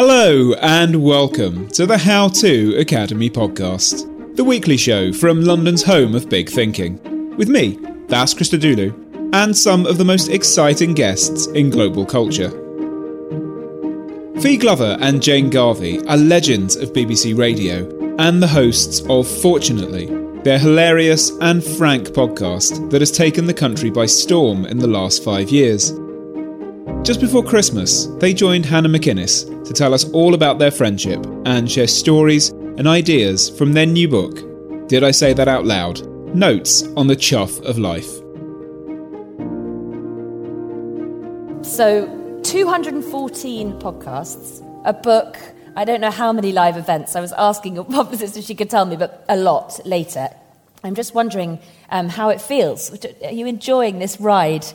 Hello and welcome to the How To Academy podcast, the weekly show from London's home of big thinking, with me, Vas Christodoulou, and some of the most exciting guests in global culture. Fi Glover and Jane Garvey are legends of BBC Radio and the hosts of Fortunately, their hilarious and frank podcast that has taken the country by storm in the last five years. Just before Christmas, they joined Hannah McInnes to tell us all about their friendship and share stories and ideas from their new book, Did I Say That Out Loud? Notes on the Chuff of Life. So, 214 podcasts, a book, I don't know how many live events. I was asking your publicist if she could tell me, but a lot later. I'm just wondering um, how it feels. Are you enjoying this ride?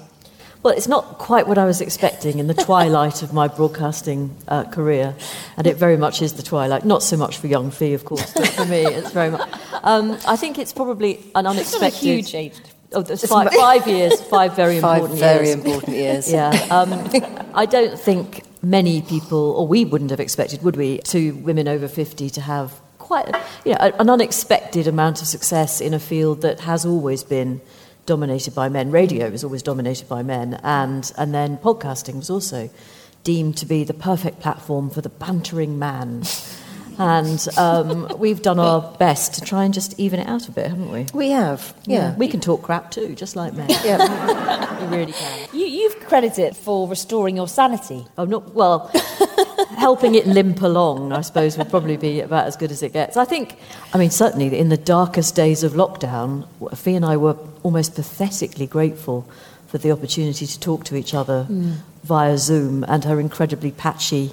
Well, it's not quite what I was expecting in the twilight of my broadcasting uh, career, and it very much is the twilight. Not so much for young Fi, of course, but for me, it's very much. Um, I think it's probably an unexpected. It's not a huge age. Oh, there's five, five years, five very five important very years. important years. Yeah. Um, I don't think many people, or we wouldn't have expected, would we, two women over 50 to have quite you know, an unexpected amount of success in a field that has always been dominated by men. Radio was always dominated by men, and, and then podcasting was also deemed to be the perfect platform for the bantering man. And um, we've done our best to try and just even it out a bit, haven't we? We have, yeah. We can talk crap too, just like men. Yeah. we really can. You, you've credited for restoring your sanity. I'm not, well, helping it limp along, I suppose, would probably be about as good as it gets. I think, I mean, certainly in the darkest days of lockdown, Fi and I were almost pathetically grateful for the opportunity to talk to each other mm. via Zoom and her incredibly patchy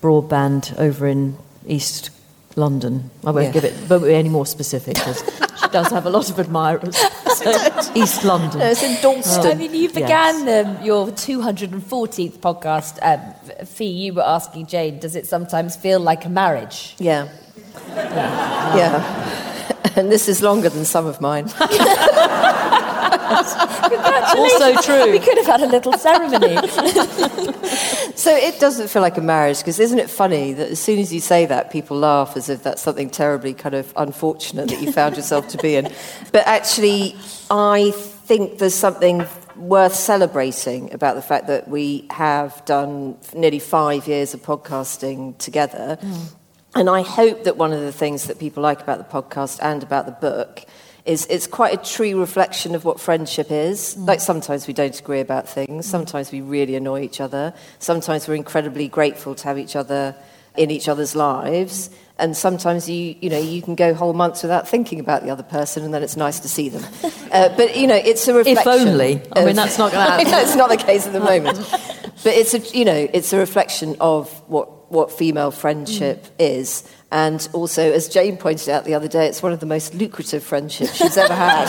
broadband over in East London. I won't yeah. give it, won't be any more specific because she does have a lot of admirers. So, East London. No, it's in Dalston. I mean, you began yes. um, your 214th podcast. Um, Fi, you were asking Jane, does it sometimes feel like a marriage? Yeah. Yeah. yeah. And this is longer than some of mine. also true. We could have had a little ceremony. so it doesn't feel like a marriage because isn't it funny that as soon as you say that, people laugh as if that's something terribly kind of unfortunate that you found yourself to be in. But actually, I think there's something worth celebrating about the fact that we have done nearly five years of podcasting together. Mm. And I hope that one of the things that people like about the podcast and about the book is it's quite a true reflection of what friendship is. Mm. Like sometimes we don't agree about things, mm. sometimes we really annoy each other, sometimes we're incredibly grateful to have each other in each other's lives. And sometimes you, you know, you can go whole months without thinking about the other person, and then it's nice to see them. Uh, but you know, it's a reflection. If only. I mean, that's not going to happen. That's not the case at the moment. but it's a, you know, it's a reflection of what what female friendship mm. is and also, as Jane pointed out the other day, it's one of the most lucrative friendships she's ever had.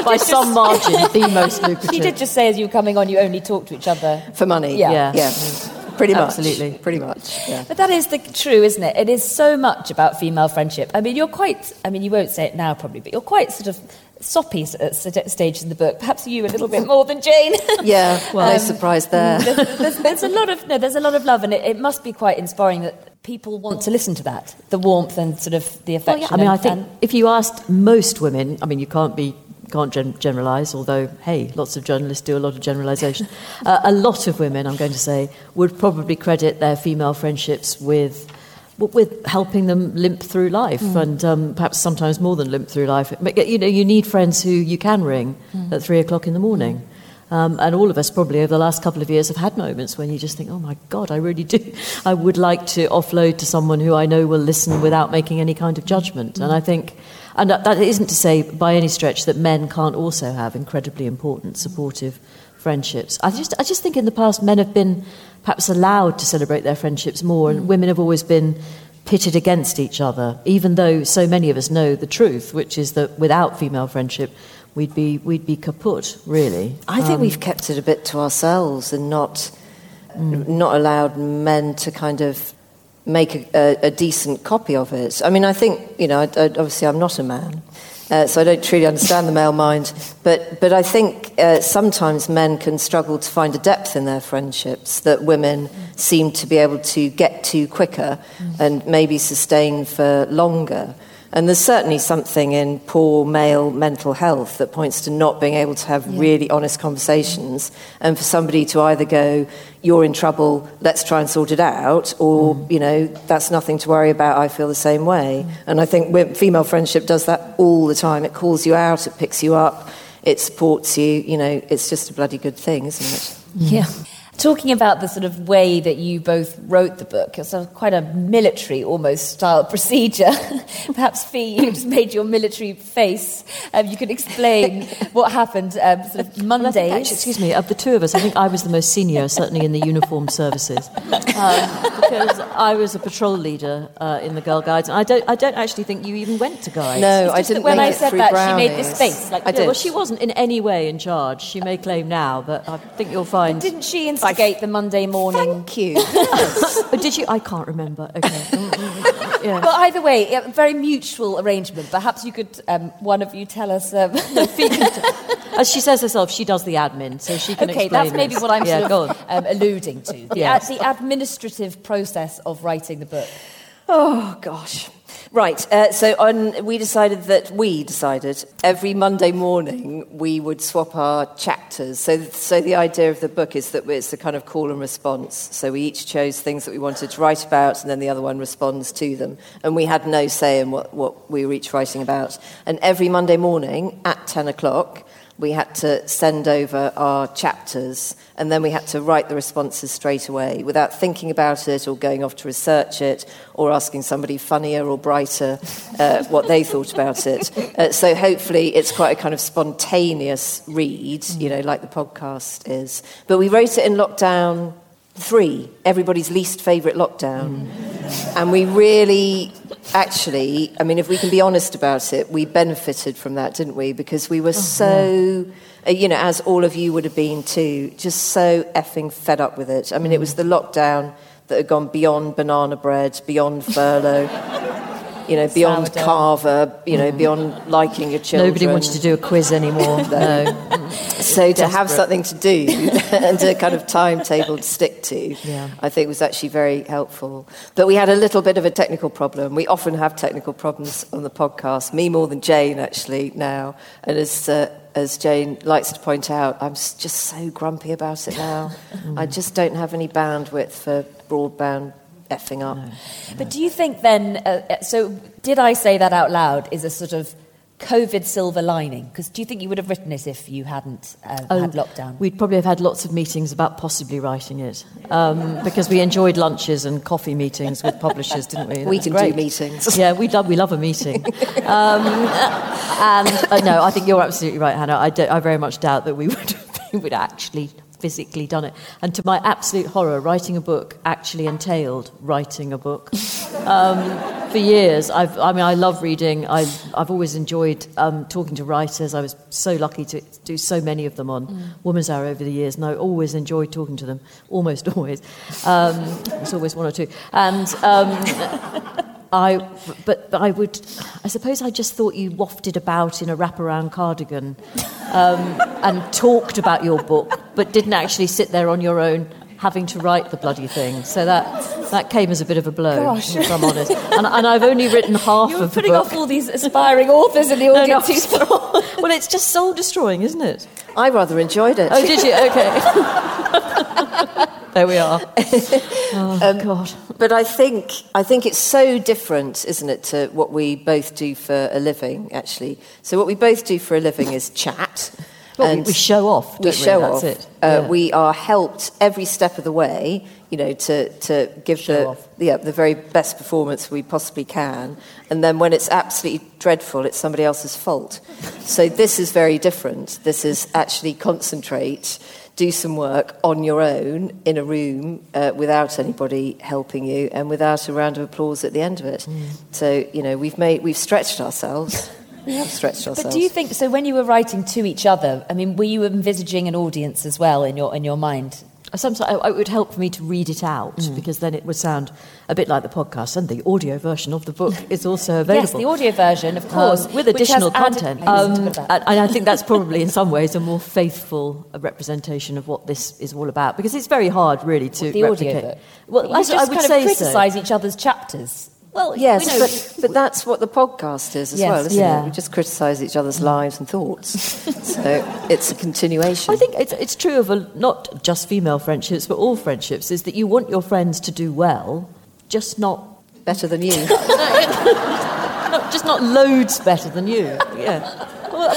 By some margin, the most lucrative. She did just say as you were coming on, you only talk to each other. For money. Yeah. Yeah. yeah. Pretty much. Absolutely. Pretty much. Yeah. But that is the true, isn't it? It is so much about female friendship. I mean, you're quite, I mean, you won't say it now probably, but you're quite sort of soppy at stages in the book. Perhaps you a little bit more than Jane. yeah, well, um, no surprise there. There's, there's, there's, a lot of no, there's a lot of love, and it, it must be quite inspiring that people want to listen to that, the warmth and sort of the affection. Well, yeah. I mean, I think if you asked most women, I mean, you can't be can't gen- generalise, although, hey, lots of journalists do a lot of generalisation. uh, a lot of women, I'm going to say, would probably credit their female friendships with with helping them limp through life mm. and um, perhaps sometimes more than limp through life. But, you know, you need friends who you can ring mm. at three o'clock in the morning. Um, and all of us probably over the last couple of years have had moments when you just think, oh my God, I really do. I would like to offload to someone who I know will listen without making any kind of judgment. And I think, and that isn't to say by any stretch that men can't also have incredibly important, supportive friendships. I just, I just think in the past men have been perhaps allowed to celebrate their friendships more, and women have always been pitted against each other, even though so many of us know the truth, which is that without female friendship, we'd be, we'd be kaput, really. I think um, we've kept it a bit to ourselves and not, mm. not allowed men to kind of make a, a, a, decent copy of it. I mean, I think, you know, I, I, obviously I'm not a man, uh, so I don't truly understand the male mind, but, but I think uh, sometimes men can struggle to find a depth in their friendships that women seem to be able to get to quicker and maybe sustain for longer. And there's certainly something in poor male mental health that points to not being able to have yeah. really honest conversations. And for somebody to either go, you're in trouble, let's try and sort it out, or, mm. you know, that's nothing to worry about, I feel the same way. Mm. And I think female friendship does that all the time. It calls you out, it picks you up, it supports you. You know, it's just a bloody good thing, isn't it? Yeah. Talking about the sort of way that you both wrote the book, it's a, quite a military almost style procedure. Perhaps, Fi, you just made your military face. Um, you could explain what happened um, sort of Mondays. Well, actually, excuse me, of the two of us, I think I was the most senior, certainly in the uniform services, um, because I was a patrol leader uh, in the Girl Guides. And I don't, I don't actually think you even went to Guides. No, I didn't. When I said that, Brownies. she made this face. Like, I did. Well, she wasn't in any way in charge. She may claim now, but I think you'll find. But didn't she? Instigate the Monday morning. Thank you. Yes. did you? I can't remember. Okay. Mm, mm, mm, yeah. But either way, a very mutual arrangement. Perhaps you could, um, one of you, tell us. Um, As she says herself, she does the admin, so she can okay, that's maybe this. what I'm yeah, sort of um, alluding to. The, yes. the administrative process of writing the book. Oh gosh. Right, uh, so on, we decided that we decided every Monday morning we would swap our chapters. So, so the idea of the book is that it's a kind of call and response. So we each chose things that we wanted to write about, and then the other one responds to them. And we had no say in what, what we were each writing about. And every Monday morning at 10 o'clock, we had to send over our chapters and then we had to write the responses straight away without thinking about it or going off to research it or asking somebody funnier or brighter uh, what they thought about it. Uh, so hopefully it's quite a kind of spontaneous read, you know, like the podcast is. But we wrote it in lockdown three, everybody's least favourite lockdown. Mm. And we really, actually, I mean, if we can be honest about it, we benefited from that, didn't we? Because we were oh, so, yeah. uh, you know, as all of you would have been too, just so effing fed up with it. I mean, it was the lockdown that had gone beyond banana bread, beyond furlough you know, beyond Sourdough. Carver, you know, mm. beyond liking your children. Nobody wanted to do a quiz anymore. no. so to have something to do and a kind of timetable to stick to, yeah. I think was actually very helpful. But we had a little bit of a technical problem. We often have technical problems on the podcast, me more than Jane actually now. And as uh, as Jane likes to point out, I'm just so grumpy about it now. mm. I just don't have any bandwidth for broadband effing up. No, But do you think then, uh, uh, so did I say that out loud is a sort of COVID silver lining? Because do you think you would have written it if you hadn't uh, oh, had lockdown? We'd probably have had lots of meetings about possibly writing it um, because we enjoyed lunches and coffee meetings with publishers, didn't we? We can great. do meetings. Yeah, we love, we love a meeting. Um, and uh, no, I think you're absolutely right, Hannah. I, I very much doubt that we would, we would actually physically done it. And to my absolute horror, writing a book actually entailed writing a book. Um, for years, I've, I mean, I love reading. I've, I've always enjoyed um, talking to writers. I was so lucky to do so many of them on mm. Woman's Hour over the years, and I always enjoyed talking to them, almost always. Um, it's always one or two. And um, I, but, but I would, I suppose I just thought you wafted about in a wraparound cardigan um, and talked about your book, but didn't actually sit there on your own having to write the bloody thing. So that, that came as a bit of a blow, Gosh. if I'm honest. And, and I've only written half You're of the book. You're putting off all these aspiring authors in the audience. no, no, well, it's just soul destroying, isn't it? I rather enjoyed it. Oh, did you? Okay. there we are. Oh, Um, God. But I think I think it's so different, isn't it, to what we both do for a living, actually. So what we both do for a living is chat. Well, and we show off, we show That's off. it. Uh, Yeah. We are helped every step of the way, you know, to, to give Show the, off. yeah, the very best performance we possibly can. And then when it's absolutely dreadful, it's somebody else's fault. So this is very different. This is actually concentrate, do some work on your own in a room uh, without anybody helping you and without a round of applause at the end of it. Mm. So, you know, we've made, we've stretched ourselves. We have stretched ourselves. But do you think so? When you were writing to each other, I mean, were you envisaging an audience as well in your in your mind? Sometimes it would help for me to read it out Mm. because then it would sound a bit like the podcast, and the audio version of the book is also available. Yes, the audio version, of course, Um, with additional content. I Um, and, I think that's probably in some ways a more faithful representation of what this is all about because it's very hard, really, to the audio replicate. book. Well, you I, just I would kind say of criticise so. each other's chapters. Well, Yes, know, but, but that's what the podcast is as Yes. well, isn't Yeah. it? We just criticise each other's lives and thoughts. so it's a continuation. I think it's, it's true of a, not just female friendships, but all friendships, is that you want your friends to do well, just not, better than you. not just not loads better than you. Yeah.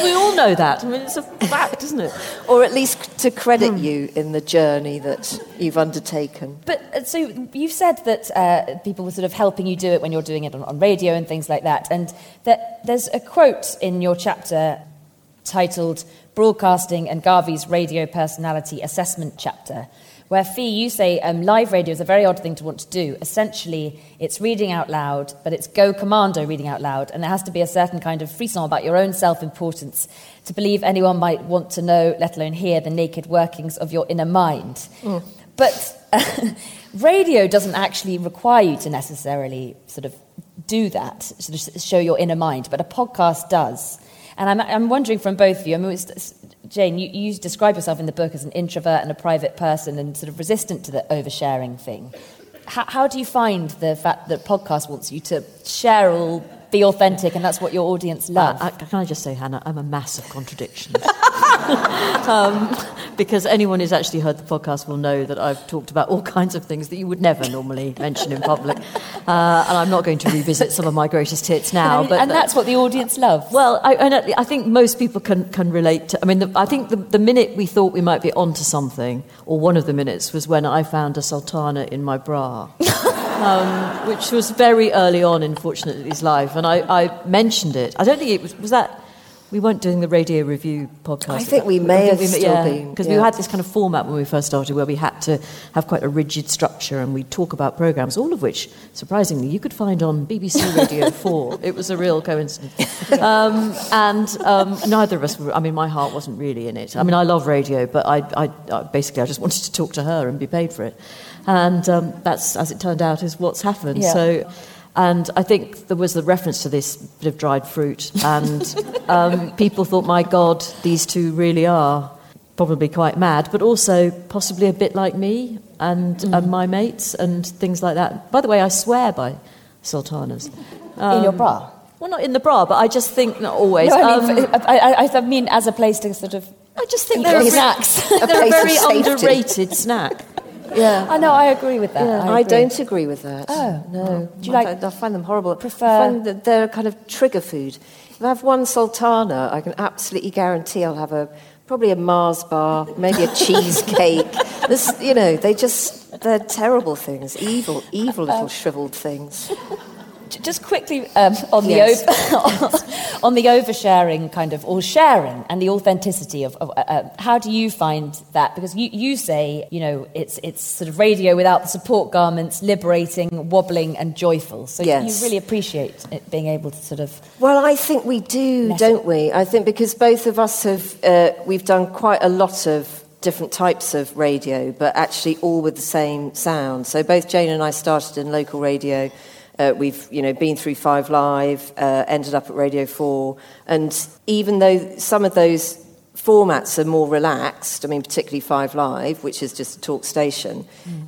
We all know that. I mean, it's a fact, isn't it? or at least to credit you in the journey that you've undertaken. But uh, so you've said that uh, people were sort of helping you do it when you're doing it on, on radio and things like that, and that there's a quote in your chapter titled "Broadcasting and Garvey's Radio Personality Assessment Chapter." Where Fi, you say um, live radio is a very odd thing to want to do. Essentially, it's reading out loud, but it's go commando reading out loud, and there has to be a certain kind of frisson about your own self importance to believe anyone might want to know, let alone hear, the naked workings of your inner mind. But radio doesn't actually require you to necessarily sort of do that, sort of show your inner mind, but a podcast does. And I'm, I'm wondering from both of you, I mean, it's, Jane, you, you describe yourself in the book as an introvert and a private person and sort of resistant to the oversharing thing. How, how do you find the fact that podcast wants you to share all, be authentic, and that's what your audience love? Uh, I, can I just say, Hannah, I'm a mass of contradictions. um, because anyone who's actually heard the podcast will know that I've talked about all kinds of things that you would never normally mention in public. Uh, and I'm not going to revisit some of my greatest hits now. and, but and that's what the audience loves. Well, I, I think most people can, can relate to. I mean, the, I think the, the minute we thought we might be onto something, or one of the minutes, was when I found a sultana in my bra, um, which was very early on in Fortunately's life, and I, I mentioned it. I don't think it was. Was that? We weren't doing the radio review podcast. I think we may have yeah, still been, because yeah. we had this kind of format when we first started, where we had to have quite a rigid structure, and we'd talk about programs, all of which, surprisingly, you could find on BBC Radio Four. It was a real coincidence. Um, and um, neither of us were, I mean, my heart wasn't really in it. I mean, I love radio, but I, I, I basically, I just wanted to talk to her and be paid for it. And um, that's, as it turned out, is what's happened. Yeah. So, and I think there was the reference to this bit of dried fruit, and um, people thought, my God, these two really are probably quite mad, but also possibly a bit like me and, and my mates and things like that. By the way, I swear by sultanas. in your bra? Well, not in the bra, but I just think, not always. No, I mean, Um, I, I, I mean as a place to sort of. I just think they're snacks. they're a very underrated snack. Yeah. I know, I agree with that. Yeah, I, I, don't agree with that. Oh. no. Do you I, like- find- I find them horrible. prefer- I find that they're a kind of trigger food. If I have one sultana, I can absolutely guarantee I'll have a probably a Mars bar, maybe a cheesecake. This, you know, they just they're terrible things, evil, evil little Um, shriveled things. Just quickly um, on the Yes. over, on the oversharing kind of or sharing and the authenticity of, of uh, uh, how do you find that because you, you say you know it's it's sort of radio without the support garments liberating wobbling and joyful so Yes. you really appreciate it being able to sort of Well, I think we do, don't we? I think because both of us have, uh, we've done quite a lot of different types of radio, but actually all with the same sound. So both Jane and I started in local radio. Uh, we've, you know, been through Five Live, uh, ended up at Radio Four, and even though some of those formats are more relaxed, I mean, particularly Five Live, which is just a talk station,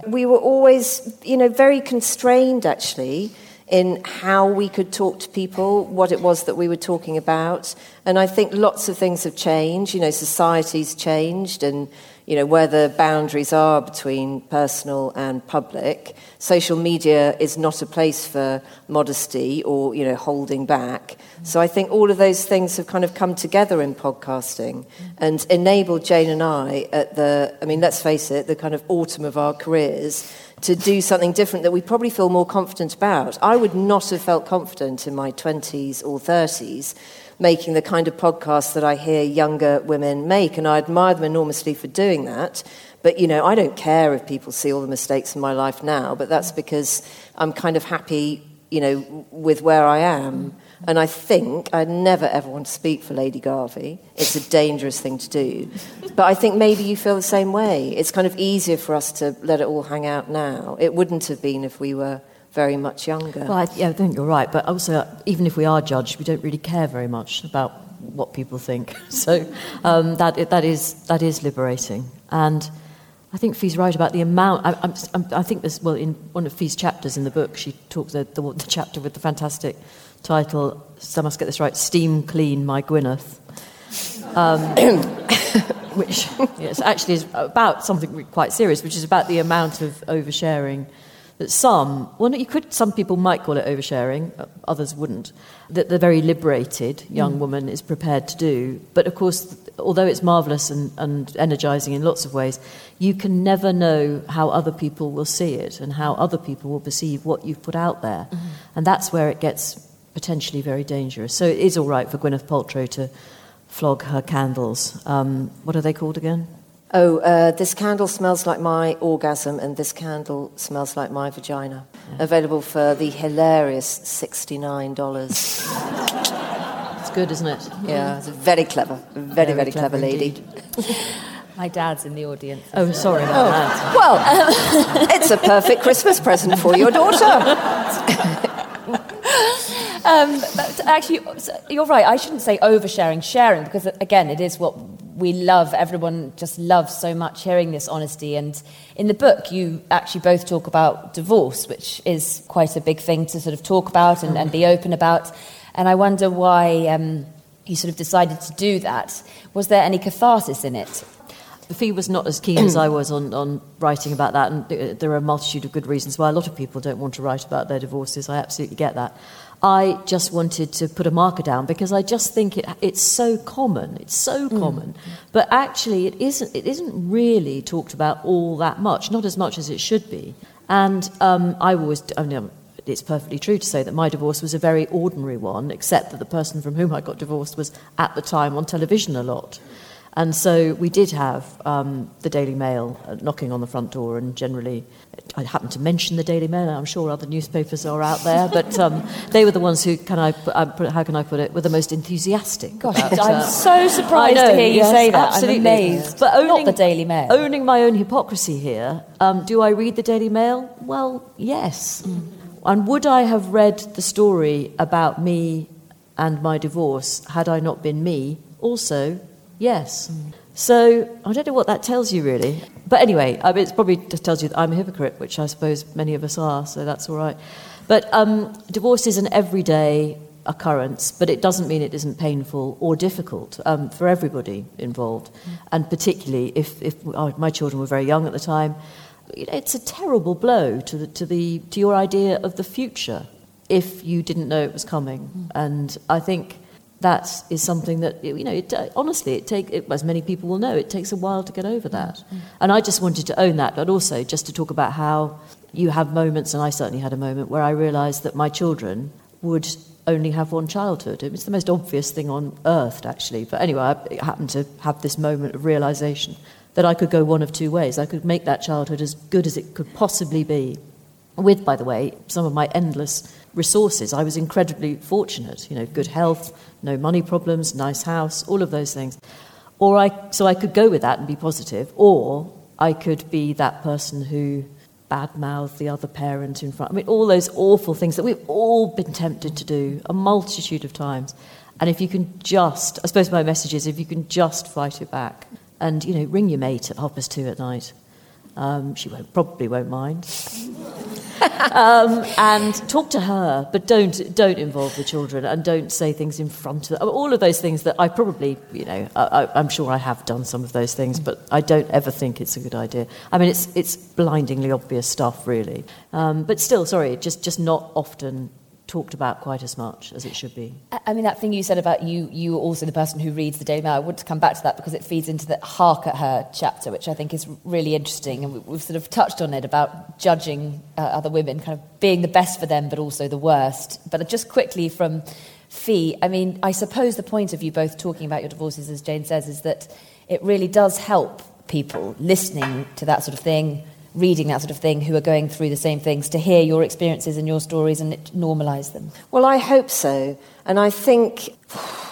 we were always, you know, very constrained actually in how we could talk to people, what it was that we were talking about. And I think lots of things have changed. You know, society's changed and, you know, where the boundaries are between personal and public. Social media is not a place for modesty or, you know, holding back. So I think all of those things have kind of come together in podcasting and enabled Jane and I at the, I mean, let's face it, the kind of autumn of our careers to do something different that we probably feel more confident about. I would not have felt confident in my 20s or 30s making the kind of podcast that I hear younger women make, and I admire them enormously for doing that. But, you know, I don't care if people see all the mistakes in my life now, but that's because I'm kind of happy, you know, with where I am. And I think I never ever want to speak for Lady Garvey. It's a dangerous thing to do. But I think maybe you feel the same way. It's kind of easier for us to let it all hang out now. It wouldn't have been if we were very much younger. Well, I, yeah, I think you're right. But also, even if we are judged, we don't really care very much about what people think. So um, that, that, is, that is liberating. And I think Fi's right about the amount. I, I'm, i think there's, well, in one of Fi's chapters in the book, she talks the, the, the chapter with the fantastic title, so I must get this right, Steam Clean My Gwyneth. Um, which yes, actually is about something quite serious, which is about the amount of oversharing that some, well, you could, some people might call it oversharing, others wouldn't, that the very liberated young mm. woman is prepared to do. But of course, although it's marvellous and, and energizing in lots of ways, you can never know how other people will see it and how other people will perceive what you've put out there. Mm. And that's where it gets potentially very dangerous. So it is all right for Gwyneth Paltrow to flog her candles. Um, what are they called again? Oh, uh, this candle smells like my orgasm, and this candle smells like my vagina. Yeah. Available for the hilarious $69. it's good, isn't it? Yeah, it's a very clever. Very, very, very clever, clever lady. My dad's in the audience. Oh, sorry about oh. that. Well, it's a perfect Christmas present for your daughter. um, actually, you're right. I shouldn't say oversharing, sharing, because again, it is what we love, everyone just loves so much hearing this honesty. And in the book, you actually both talk about divorce, which is quite a big thing to sort of talk about and, and be open about. And I wonder why um, you sort of decided to do that. Was there any catharsis in it? Fee was not as keen as I was on, on writing about that, and there are a multitude of good reasons why a lot of people don't want to write about their divorces. I absolutely get that. I just wanted to put a marker down because I just think it, it's so common. It's so mm. common. But actually, it isn't, it isn't really talked about all that much, not as much as it should be. And um, I always, I mean, it's perfectly true to say that my divorce was a very ordinary one, except that the person from whom I got divorced was at the time on television a lot. And so we did have um, the Daily Mail uh, knocking on the front door, and generally, I happened to mention the Daily Mail. I'm sure other newspapers are out there, but um, they were the ones who, can I, uh, how can I put it, were the most enthusiastic. Gosh, about, I'm uh, so surprised know, to hear you yes, say that. Absolutely. I'm amazed. But owning, Not the Daily Mail. Owning my own hypocrisy here, um, do I read the Daily Mail? Well, yes. Mm. And would I have read the story about me and my divorce had I not been me? Also, Yes. Mm. So I don't know what that tells you really. But anyway, I mean, it probably just tells you that I'm a hypocrite, which I suppose many of us are, so that's all right. But um, divorce is an everyday occurrence, but it doesn't mean it isn't painful or difficult um, for everybody involved. Mm. And particularly if, if oh, my children were very young at the time, it's a terrible blow to, the, to, the, to your idea of the future if you didn't know it was coming. Mm. And I think that is something that you know it, honestly it take it, as many people will know it takes a while to get over that mm-hmm. and i just wanted to own that but also just to talk about how you have moments and i certainly had a moment where i realized that my children would only have one childhood it's the most obvious thing on earth actually but anyway i happened to have this moment of realization that i could go one of two ways i could make that childhood as good as it could possibly be with by the way some of my endless resources i was incredibly fortunate you know good health no money problems, nice house, all of those things. Or I, so I could go with that and be positive, or I could be that person who badmouth the other parent in front. I mean, all those awful things that we've all been tempted to do a multitude of times. And if you can just, I suppose my message is if you can just fight it back and, you know, ring your mate at half past two at night. Um, she won't, probably won't mind. um, and talk to her, but don't don't involve the children and don't say things in front of them. All of those things that I probably, you know, I, am sure I have done some of those things, but I don't ever think it's a good idea. I mean, it's it's blindingly obvious stuff, really. Um, but still, sorry, just just not often talked about quite as much as it should be. I mean, that thing you said about you, you also the person who reads the Daily Mail, I want to come back to that because it feeds into the Hark at Her chapter, which I think is really interesting. And we've sort of touched on it about judging uh, other women, kind of being the best for them, but also the worst. But just quickly from Fi, I mean, I suppose the point of you both talking about your divorces, as Jane says, is that it really does help people listening to that sort of thing, reading that sort of thing who are going through the same things to hear your experiences and your stories and normalize them? Well, I hope so. And I think,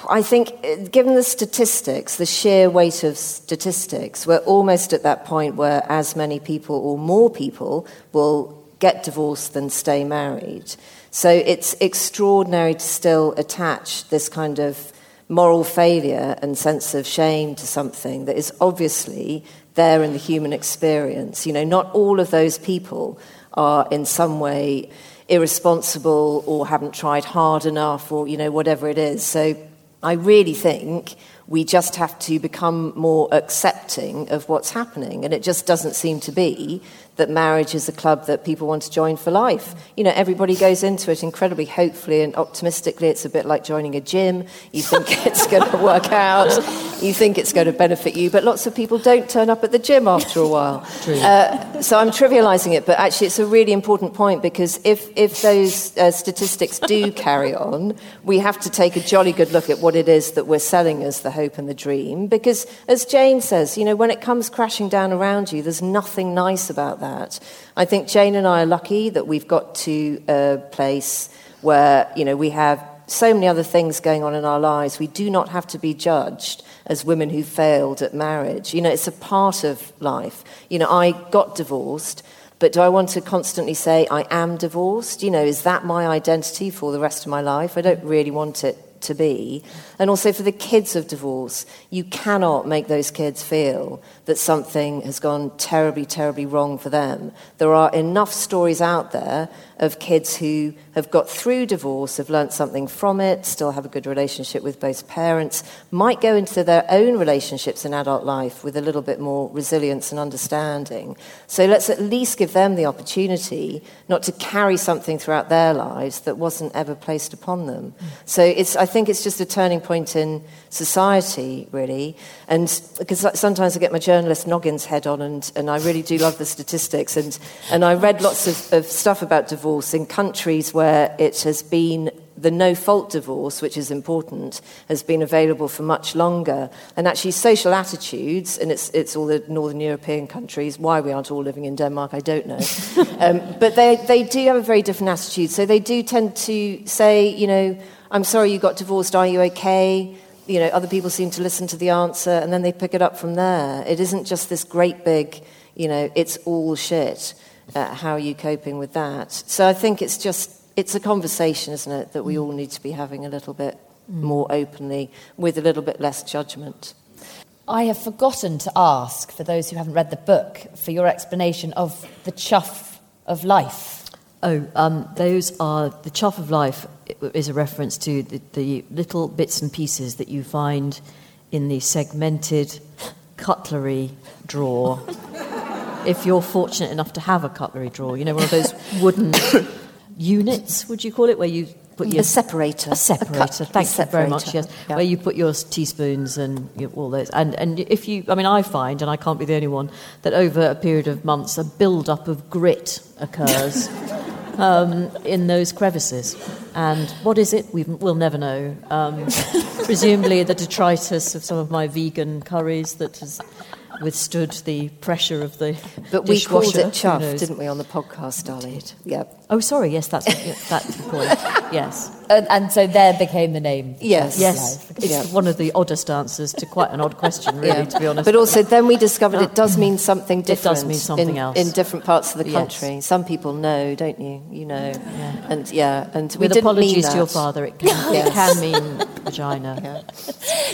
I think, given the statistics, the sheer weight of statistics, we're almost at that point where as many people or more people will get divorced than stay married. So it's extraordinary to still attach this kind of moral failure and sense of shame to something that is obviously there in the human experience. You know, not all of those people are in some way irresponsible or haven't tried hard enough or, you know, whatever it is. So I really think we just have to become more accepting of what's happening. And it just doesn't seem to be that marriage is a club that people want to join for life. You know, everybody goes into it incredibly hopefully and optimistically. It's a bit like joining a gym. You think it's going to work out, you think it's going to benefit you, but lots of people don't turn up at the gym after a while. Uh, so I'm trivializing it, but actually it's a really important point because if, if those uh, statistics do carry on, we have to take a jolly good look at what it is that we're selling as the hope and the dream. Because as Jane says, you know, when it comes crashing down around you, there's nothing nice about that that. I think Jane and I are lucky that we've got to a place where, you know, we have so many other things going on in our lives. We do not have to be judged as women who failed at marriage. You know, it's a part of life. You know, I got divorced, but do I want to constantly say I am divorced? You know, is that my identity for the rest of my life? I don't really want it to be. And also for the kids of divorce, you cannot make those kids feel that something has gone terribly, terribly wrong for them. There are enough stories out there of kids who have got through divorce, have learnt something from it, still have a good relationship with both parents, might go into their own relationships in adult life with a little bit more resilience and understanding. So let's at least give them the opportunity not to carry something throughout their lives that wasn't ever placed upon them. So it's, I think it's just a turning point in society, really. And because sometimes I get my journalist noggins head on, and, and I really do love the statistics. And, and I read lots of, of stuff about divorce divorce in countries where it has been the no fault divorce, which is important, has been available for much longer. And actually, social attitudes, and it's, it's all the Northern European countries, why we aren't all living in Denmark, I don't know. um, but they, they do have a very different attitude. So they do tend to say, you know, I'm sorry you got divorced, are you okay? You know, other people seem to listen to the answer, and then they pick it up from there. It isn't just this great big, you know, it's all shit. Uh, how are you coping with that? So I think it's just, it's a conversation, isn't it, that we mm. all need to be having a little bit mm. more openly with a little bit less judgment. I have forgotten to ask, for those who haven't read the book, for your explanation of the chuff of life. Oh, um, those are the chuff of life is a reference to the, the little bits and pieces that you find in the segmented cutlery drawer if you're fortunate enough to have a cutlery drawer. You know, one of those wooden units, would you call it, where you put your a separator. A separator. A Thank you very much. Yes, yeah. where you put your teaspoons and all those. And and if you, I mean, I find, and I can't be the only one, that over a period of months, a build-up of grit occurs. Um, in those crevices. And what is it? we will never know. Um, presumably, the detritus of some of my vegan curries that has withstood the pressure of the But we called it chuff, didn't we, on the podcast, darling? Yep. Oh, sorry. Yes, that's that's the point. Yes. And, and, so there became the name. Yes. Yes. It's yeah. one of the oddest answers to quite an odd question, really, yeah. to be honest. But also, then we discovered it does mean something different. It does mean something in, else in different parts of the country. Yes. Some people know, don't you? You know. Yeah. And yeah. And with apologies to your father, it can, it can mean vagina.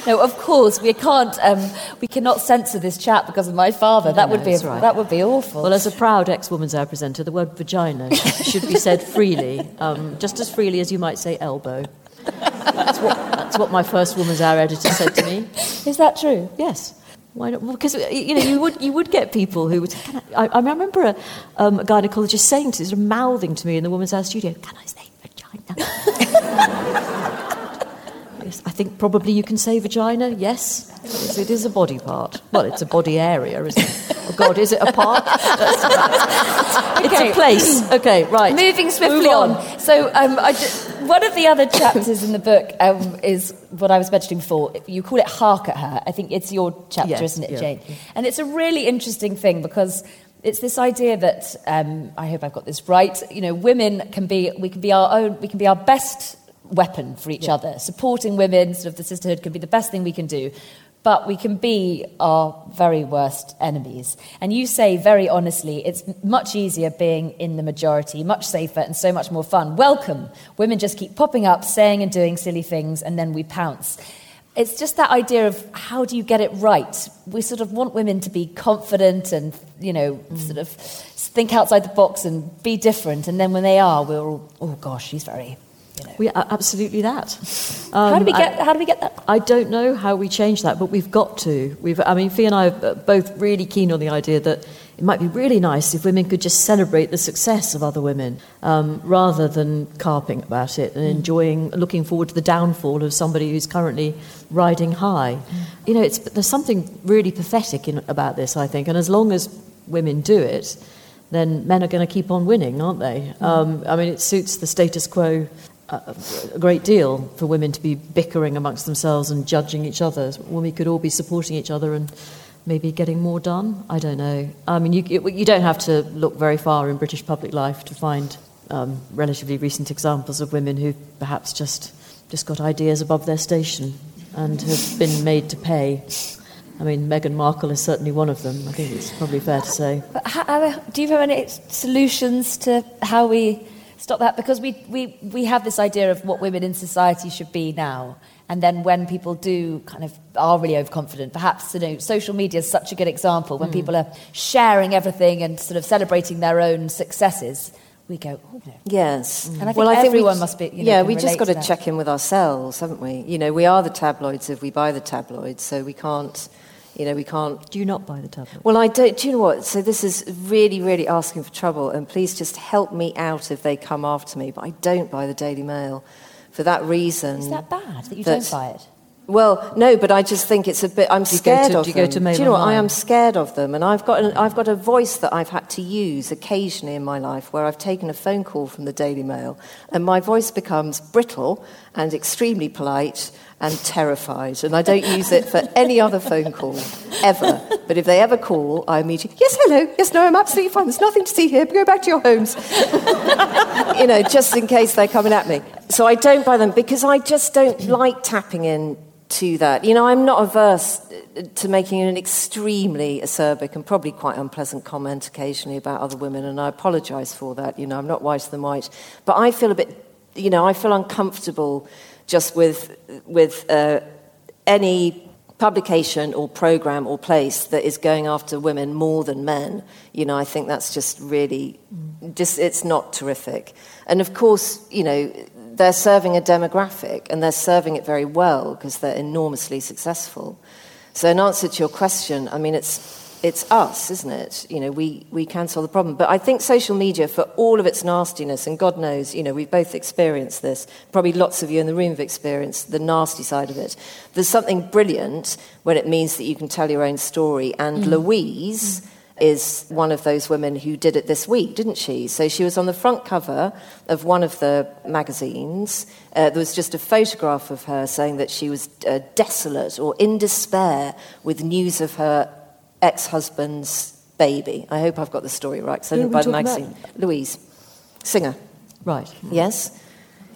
No, of course we can't. Um, we cannot censor this chat because of my father. that No, would be that's right. that would be awful. Well, as a proud ex-woman's hour presenter, the word vagina should be said freely, um, just as freely as you might say elbow. That's what, that's what my first woman's hour editor said to me. Is that true? Yes. Why not? Because you know you would you would get people who would. Can I, I, I remember a, um, a gynecologist saying to, sort of mouthing to me in the woman's hour studio, "Can I say vagina?" yes, I think probably you can say vagina. Yes, Yes, it is a body part. Well, it's a body area, isn't it? Oh God, is it a part? That's- It's Okay. a place. Okay, right. Moving swiftly Move on. So, um, I ju- one of the other chapters in the book um, is what I was mentioning before. You call it "Hark at Her." I think it's your chapter, Yes, isn't it, yeah. Jane? And it's a really interesting thing because it's this idea that um, I hope I've got this right. You know, women can be we can be our own we can be our best weapon for each other. Supporting women, sort of the sisterhood, can be the best thing we can do. But we can be our very worst enemies. And you say very honestly, it's much easier being in the majority, much safer and so much more fun. Welcome. Women just keep popping up, saying and doing silly things, and then we pounce. It's just that idea of how do you get it right? We sort of want women to be confident and, you know, mm. sort of think outside the box and be different. And then when they are, we're all, oh gosh, she's very, you know. We are absolutely that. how, do Um, we I- get, how do we get that? I don't know how we change that, but we've got to. We've, I mean, Fi and I are both really keen on the idea that it might be really nice if women could just celebrate the success of other women um, rather than carping about it and enjoying, looking forward to the downfall of somebody who's currently riding high. You know, it's, there's something really pathetic in, about this, I think, and as long as women do it, then men are going to keep on winning, aren't they? Um, I mean, it suits the status quo a great deal for women to be bickering amongst themselves and judging each other when we could all be supporting each other and maybe getting more done. I don't know. I mean, you, you don't have to look very far in British public life to find um, relatively recent examples of women who perhaps just just got ideas above their station and have been made to pay. I mean, Meghan Markle is certainly one of them. I think it's probably fair to say. How- do you have any solutions to how we stop that? Because we, we, we have this idea of what women in society should be now. And then when people do kind of are really overconfident, perhaps you know, social media is such a good example. When hmm. people are sharing everything and sort of celebrating their own successes, we go, oh, no. Yes. Mm. And I think we everyone j- must be- you know, yeah, we just got to to check in with ourselves, haven't we? You know, we are the tabloids if we buy the tabloids, so we can't, you know, we can't. Do you not buy the tablet? Well, I don't. Do you know what? So this is really, really asking for trouble, and please just help me out if they come after me. But I don't buy the Daily Mail for that reason. Is that bad that you That's- don't buy it? Well, no, but I just think it's a bit. I'm scared to- of do you them. go to Mail do you know what? I am scared of them, and I've got an, I've got a voice that I've had to use occasionally in my life, where I've taken a phone call from the Daily Mail, and my voice becomes brittle and extremely polite and terrified, and I don't use it for any other phone call ever. But if they ever call, I immediately yes, hello, yes, no, I'm absolutely fine. There's nothing to see here. Go back to your homes you know, just in case they're coming at me. So I don't buy them because I just don't like tapping in to that. You know, I'm not averse uh, to making an extremely acerbic and probably quite unpleasant comment occasionally about other women, and I apologise for that. You know, I'm not whiter than white, but I feel a bit, you know, I feel uncomfortable just with with uh, any publication or program or place that is going after women more than men you know i think that's just really just it's not terrific. And of course you know they're serving a demographic and they're serving it very well because they're enormously successful. So in answer to your question i mean it's it's us, isn't it? You know, we, we can solve the problem. But I think social media, for all of its nastiness, and God knows, you know, we've both experienced this, probably lots of you in the room have experienced the nasty side of it. There's something brilliant when it means that you can tell your own story. And Louise is one of those women who did it this week, didn't she? So she was on the front cover of one of the magazines. Uh, there was just a photograph of her saying that she was uh, desolate or in despair with news of her ex husband's baby. I hope I've got the story right because I Who didn't buy the talking magazine. Louise, singer, Right. yes?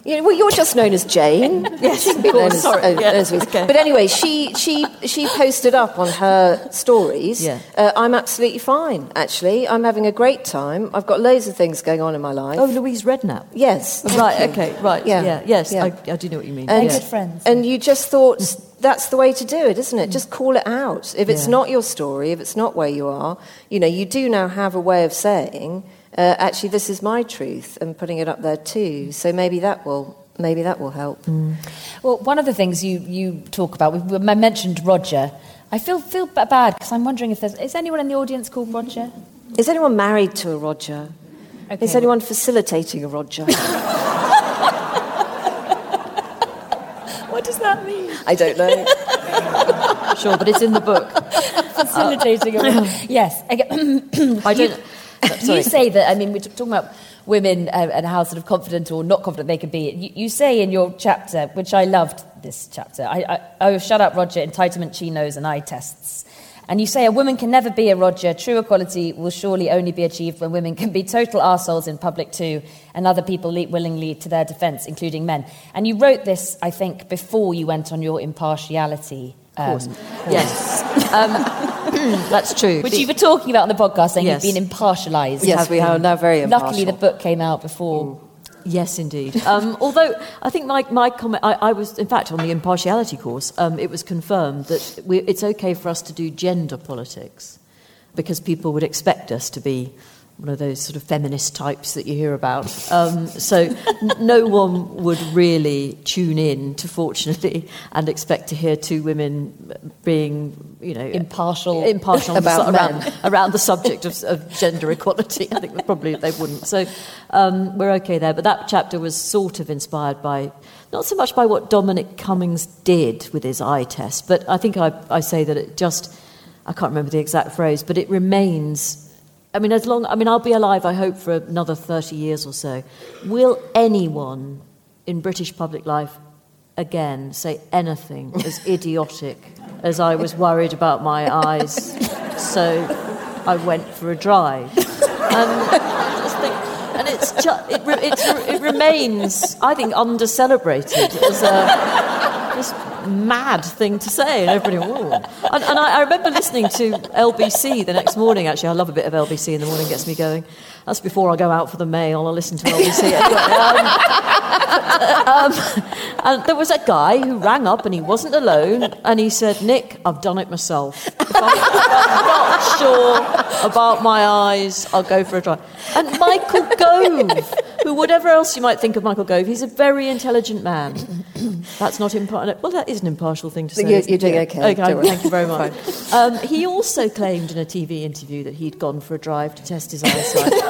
Yeah, well, you're just known as Jane. Yes, of course, as- sorry, uh, yeah, as okay. But anyway, she she she posted up on her stories. Yeah. Uh, I'm absolutely fine. Actually, I'm having a great time. I've got loads of things going on in my life. Oh, Louise Redknapp. yes. Right, okay, right. Yeah. Yeah, yes, Yeah. I, I do know what you mean. And, yeah. good friends. And you just thought that's the way to do it, isn't it? Mm. Just call it out. If it's Yeah. not your story, if it's not where you are, you know, you do now have a way of saying, uh, actually, this is my truth, and putting it up there too. Mm. So maybe that will maybe that will help. Mm. Well, one of the things you, you talk about, we, I mentioned Roger. I feel feel b- bad because I'm wondering if there's is anyone in the audience called Roger? Is anyone married to a Roger? Okay. Is anyone facilitating a Roger? What does that mean? I don't know. Sure, but it's in the book. Facilitating a yes. Again, I don't. Sorry. You say that, I mean, we're talking about women uh, and how sort of confident or not confident they can be. You, you say in your chapter, which I loved this chapter, I, I, oh, shut up, Roger, entitlement chinos and eye tests. And you say a woman can never be a Roger. True equality will surely only be achieved when women can be total arseholes in public too, and other people leap willingly to their defence, including men. And you wrote this, I think, before you went on your impartiality. Um, Yes. Um, that's true. which you were talking about on the podcast, saying Yes. you've been impartialised. yes, we are now very impartial. Luckily, the book came out before. Yes, indeed. Um, although I think my, my comment, I, I was, in fact, on the impartiality course, um, it was confirmed that we, it's okay for us to do gender politics because people would expect us to be one of those sort of feminist types that you hear about. Um, so n- no one would really tune in to Fortunately and expect to hear two women being, you know, Impartial. impartial About around, men. around the subject of, of gender equality. I think probably they wouldn't. So um, we're okay there. But that chapter was sort of inspired by, not so much by what Dominic Cummings did with his eye test, but I think I, I say that it just, I can't remember the exact phrase, but it remains. I mean, as long, I mean, I'll be alive, I hope, for another 30 years or so. Will anyone in British public life again say anything as idiotic as I was worried about my eyes, so I went for a drive. And, I just think, and it's it, it remains, I think, under celebrated as a this mad thing to say, and everybody, "Ooh." And, and I, I remember listening to LBC the next morning. Actually, I love a bit of LBC in the morning; gets me going. That's before I go out for the mail. I listen to LBC. Anyway, um, um, and there was a guy who rang up, and he wasn't alone, and he said, "Nick, I've done it myself. If if I'm not sure about my eyes, I'll go for a drive." And Michael Gove, who whatever else you might think of Michael Gove, he's a very intelligent man. That's not impartial. Well, that is an impartial thing to say. You're- you're doing Yeah. okay, Okay, thank you very much. Um, he also claimed in a TV interview that he'd gone for a drive to test his eyesight.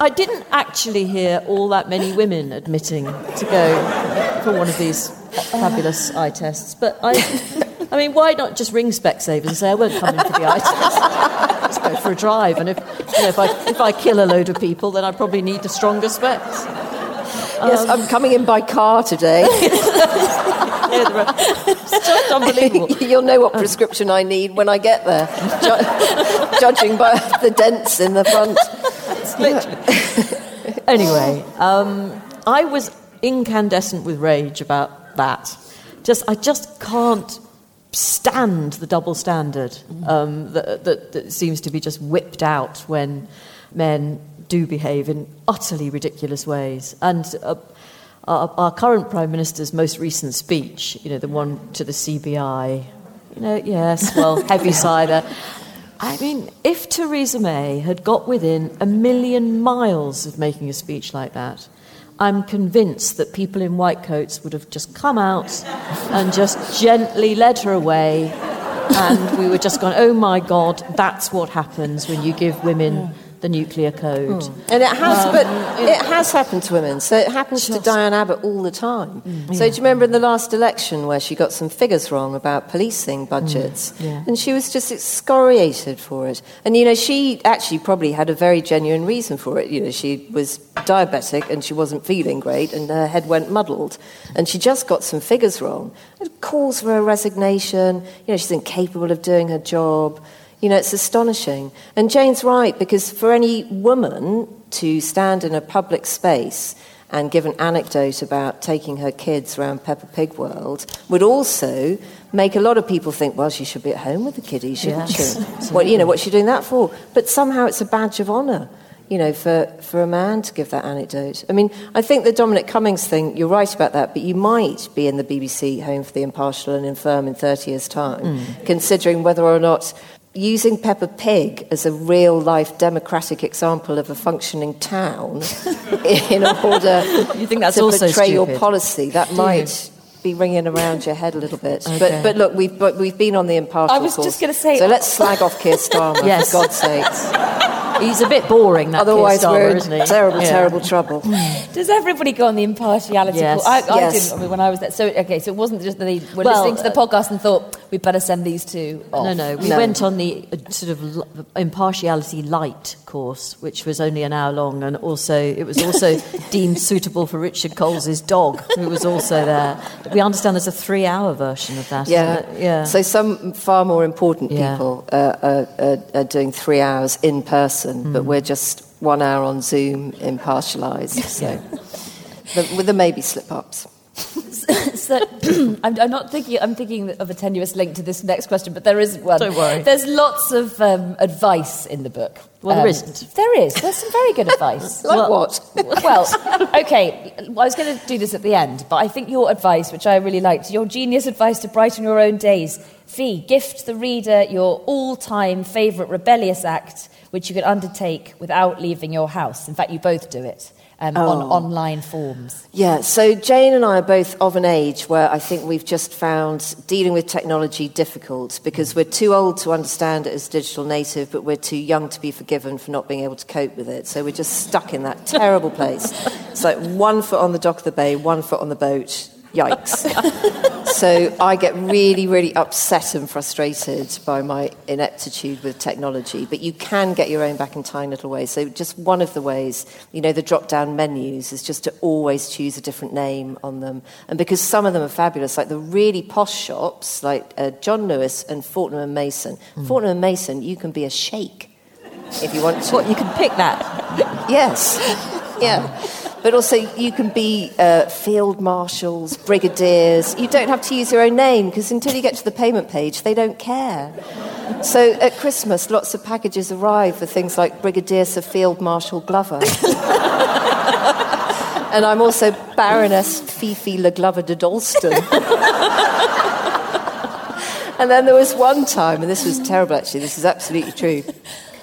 I didn't actually hear all that many women admitting to go for one of these fabulous eye tests, but I. I mean, why not just ring Specsavers and say, I won't come in for the eye test? Let's go for a drive. And if, you know, if, I, if I kill a load of people, then I probably need a stronger specs. yes, I'm coming in by car today. Yeah, it's just unbelievable. You'll know what prescription I need when I get there, ju- judging by the dents in the front. anyway, um, I was incandescent with rage about that. Just, I just can't stand the double standard um, that, that, that seems to be just whipped out when men do behave in utterly ridiculous ways. And uh, our, our current Prime Minister's most recent speech, you know, the one to the CBI, you know, yes, well, heavy cider. I mean, if Theresa May had got within a million miles of making a speech like that, I'm convinced that people in white coats would have just come out and just gently led her away. And we were just going, oh my God, that's what happens when you give women the nuclear code. Hmm. And it has, um, but it has happened to women. So it happens to Diane Abbott all the time. Mm, so do you remember in the last election where she got some figures wrong about policing budgets, mm, yeah. and she was just excoriated for it. And you know, she actually probably had a very genuine reason for it. You know, she was diabetic and she wasn't feeling great, and her head went muddled, and she just got some figures wrong. It calls for her resignation. You know, she's incapable of doing her job. You know, it's astonishing. And Jane's right, because for any woman to stand in a public space and give an anecdote about taking her kids around Peppa Pig World would also make a lot of people think, well, she should be at home with the kiddies, shouldn't Yes, she? What, you know, what's she doing that for? But somehow it's a badge of honour, you know, for, for a man to give that anecdote. I mean, I think the Dominic Cummings thing, you're right about that, but you might be in the BBC Home for the Impartial and Infirm in 30 years' time, mm. considering whether or not using Peppa Pig as a real life democratic example of a functioning town in order You think that's to also portray your policy, that you? might be ringing around your head a little bit. Okay. But, but look, we've, but we've been on the impartial I was course, just gonna say- So let's slag off Keir Starmer, Yes. for God's sakes. He's a bit boring, that Keir Otherwise, Starmer, we're in isn't he? terrible, Yeah. terrible trouble. Does everybody go on the impartiality Yes. course? I, I Yes. didn't I mean, when I was there. So, okay, so it wasn't just that they were Well, listening to the podcast and thought, we'd better send these two off. No, no. We No. went on the uh, sort of l- impartiality light course, which was only an hour long, and also it was also deemed suitable for Richard Coles' dog, who was also there. We understand there's a three-hour version of that. Yeah. yeah. So some far more important Yeah. people uh, are, are, are doing three hours in person, Hmm. but we're just one hour on Zoom, impartialised. So the, with the maybe slip-ups. so, I'm, I'm not thinking. I'm thinking of a tenuous link to this next question, but there is one. Don't worry. There's lots of um, advice in the book. Well, there Um, isn't. There is. There's some very good advice. Like Well- what? well, okay. I was going to do this at the end, but I think your advice, which I really liked, your genius advice to brighten your own days. Fi, gift the reader your all-time favourite rebellious act, which you can undertake without leaving your house. In fact, you both do it um, on Oh. online forms. Yeah, so Jane and I are both of an age where I think we've just found dealing with technology difficult because we're too old to understand it as digital native, but we're too young to be forgiven for not being able to cope with it. So we're just stuck in that terrible place. It's like one foot on the dock of the bay, one foot on the boat. Yikes. so I get really, really upset and frustrated by my ineptitude with technology. But you can get your own back in tiny little ways. So just one of the ways, you know, the drop down menus is just to always choose a different name on them. And because some of them are fabulous, like the really posh shops, like uh, John Lewis and Fortnum and Mason. Fortnum and Mason, you can be a sheikh if you want to. What, you can pick that? Yes. Yeah. But also, you can be uh, field marshals, brigadiers. You don't have to use your own name because until you get to the payment page, they don't care. So at Christmas, lots of packages arrive for things like Brigadier Sir Field Marshal Glover. and I'm also Baroness Fifi Le Glover de Dalston. and then there was one time, and this was terrible actually, this is absolutely true.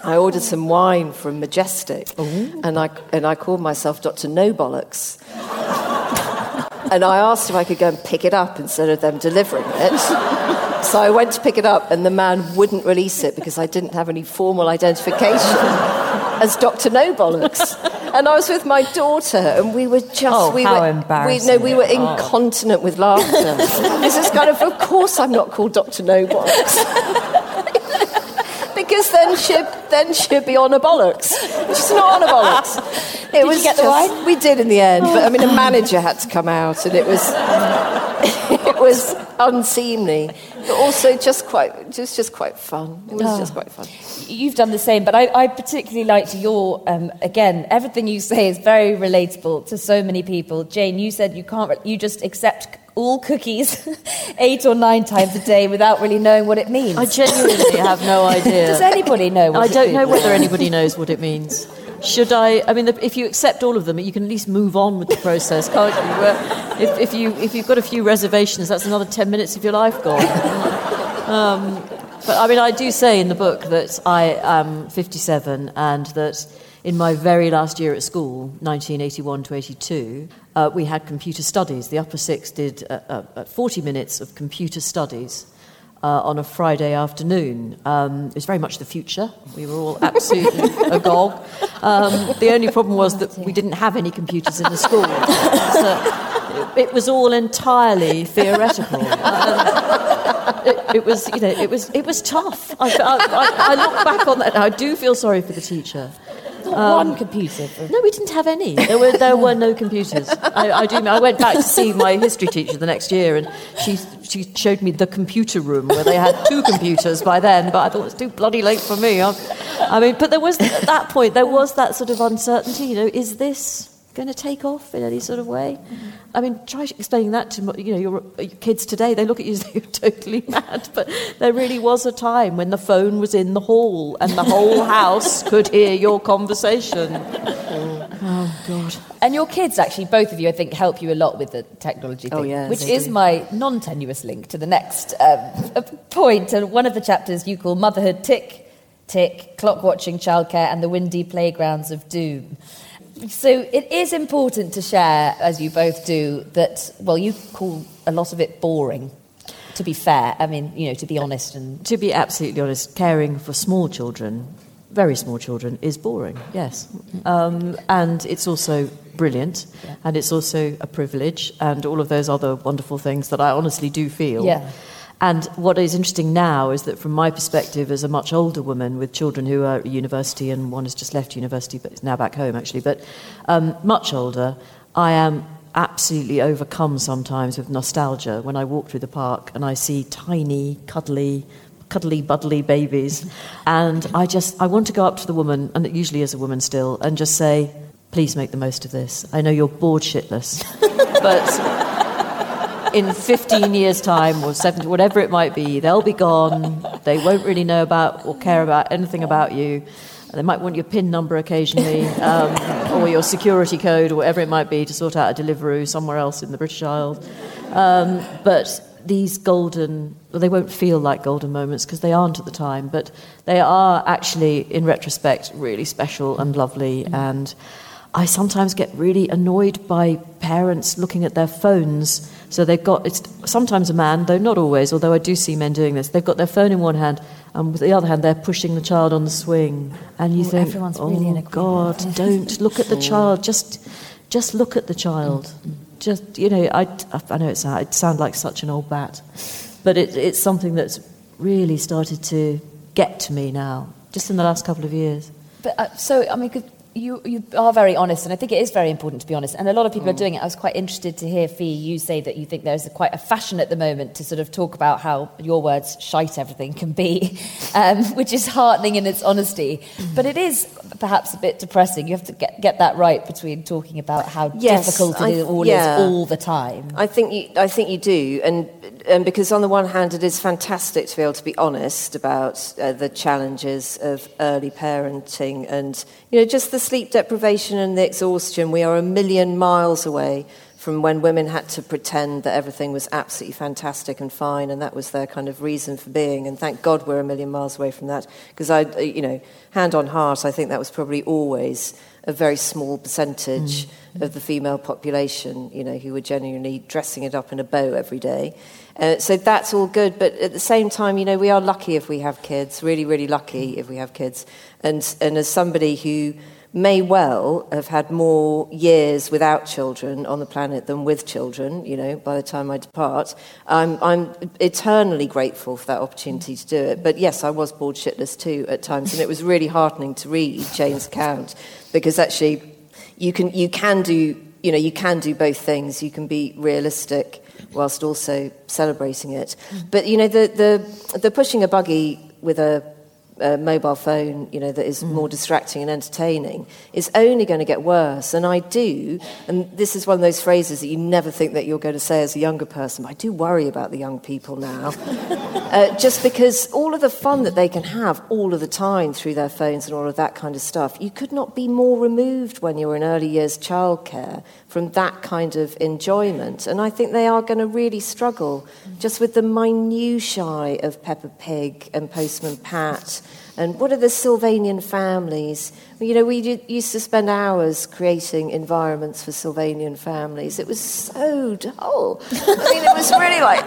I ordered some wine from Majestic, oh. and I, and I called myself Dr. No Bollocks. and I asked if I could go and pick it up instead of them delivering it. So I went to pick it up, and the man wouldn't release it because I didn't have any formal identification as Dr. No Bollocks. And I was with my daughter, and we were just Oh, we how were embarrassing. We, no, we were incontinent with laughter. this is kind of, of course, I'm not called Dr. No Bollocks. Because then she'd, then she'd be on a bollocks. She's not on a bollocks. It Did was get the just- wine? We did in the end, but I mean, a manager had to come out, and it was it was unseemly, but also just quite just just quite fun. It was just quite fun. You've done the same, but I, I particularly liked your, um, again, everything you say is very relatable to so many people. Jane, you said you can't, re- you just accept all cookies eight or nine times a day without really knowing what it means. I genuinely have no idea. Does anybody know what I don't know whether anybody knows what it means. Should I? I mean, if you accept all of them, you can at least move on with the process, can't you? If, if you if you've got a few reservations, that's another ten minutes of your life gone. Um, but I mean, I do say in the book that I am 57 and that in my very last year at school, 1981 to 82, uh, we had computer studies. The upper six did uh, uh, 40 minutes of computer studies. Uh, on a Friday afternoon. Um, it was very much the future. We were all absolutely agog. Um, the only problem was that we didn't have any computers in the school. So it, it was all entirely theoretical. Um, it, it was, you know, it was, it was tough. I, I, I, I look back on that and I do feel sorry for the teacher. Um, one computer. No, we didn't have any. There were there were no computers. I, I, do. I went back to see my history teacher the next year, and she she showed me the computer room where they had two computers by then. But I thought it was too bloody late for me. I, I mean, but there was at that point there was that sort of uncertainty. You know, is this going to take off in any sort of way? Mm-hmm. I mean, try explaining that to you know your, your, kids today. They look at you as you're totally mad, but there really was a time when the phone was in the hall and the whole house could hear your conversation. Oh God! And your kids, actually, both of you, I think, help you a lot with the technology oh, thing, oh, yes, which is do. my non-tenuous link to the next um, point. And one of the chapters you call "Motherhood Tick." Tick, clock watching, childcare, and the windy playgrounds of doom. So it is important to share, as you both do, that, well, you call a lot of it boring, to be fair. I mean, you know, to be honest. and To be absolutely honest, caring for small children, very small children, is boring, yes. Um, and it's also brilliant, yeah. and it's also a privilege, and all of those other wonderful things that I honestly do feel. Yeah. And what is interesting now is that, from my perspective, as a much older woman with children who are at university, and one has just left university but is now back home actually, but um, much older, I am absolutely overcome sometimes with nostalgia when I walk through the park and I see tiny, cuddly, cuddly, buddly babies. And I just, I want to go up to the woman, and it usually is a woman still, and just say, please make the most of this. I know you're bored shitless, but in 15 years' time or 70, whatever it might be, they'll be gone. They won't really know about or care about anything about you. They might want your PIN number occasionally, um, or your security code, or whatever it might be, to sort out a delivery somewhere else in the British Isles. Um, but these golden, well, they won't feel like golden moments because they aren't at the time, but they are actually, in retrospect, really special and lovely. And I sometimes get really annoyed by parents looking at their phones so they've got, it's sometimes a man, though not always, although I do see men doing this. They've got their phone in one hand, and with the other hand, they're pushing the child on the swing. And you oh, think, oh, really God, don't look at the child. Just, just look at the child. Just, you know, I, I know it, it sounds like such an old bat, but it, it's something that's really started to get to me now, just in the last couple of years. But uh, so, I mean, could, you, you are very honest, and I think it is very important to be honest. And a lot of people mm. are doing it. I was quite interested to hear, Fi, you say that you think there's a, quite a fashion at the moment to sort of talk about how your words, shite everything can be, um, which is heartening in its honesty. Mm. But it is perhaps a bit depressing. You have to get, get that right between talking about how yes, difficult it I, all yeah. is all the time. I think you, I think you do. And, and because on the one hand, it is fantastic to be able to be honest about uh, the challenges of early parenting and, you know, just the sleep deprivation and the exhaustion. We are a million miles away from when women had to pretend that everything was absolutely fantastic and fine, and that was their kind of reason for being. And thank God we're a million miles away from that, because I, you know, hand on heart, I think that was probably always a very small percentage mm. of the female population, you know, who were genuinely dressing it up in a bow every day. Uh, so that's all good, but at the same time, you know, we are lucky if we have kids, really, really lucky if we have kids. And, and as somebody who may well have had more years without children on the planet than with children, you know, by the time I depart. I'm, I'm eternally grateful for that opportunity to do it. But yes, I was bored shitless too at times, and it was really heartening to read Jane's account because actually you can, you can do, you know, you can do both things. You can be realistic whilst also celebrating it. But, you know, the, the, the pushing a buggy with a a mobile phone, you know, that is mm. more distracting and entertaining, is only going to get worse. And I do, and this is one of those phrases that you never think that you're going to say as a younger person, but I do worry about the young people now. uh, just because all of the fun that they can have all of the time through their phones and all of that kind of stuff, you could not be more removed when you're in early years childcare from that kind of enjoyment. And I think they are going to really struggle just with the minutiae of Peppa Pig and Postman Pat. And what are the Sylvanian families? You know, we used to spend hours creating environments for Sylvanian families. It was so dull. I mean, it was really like,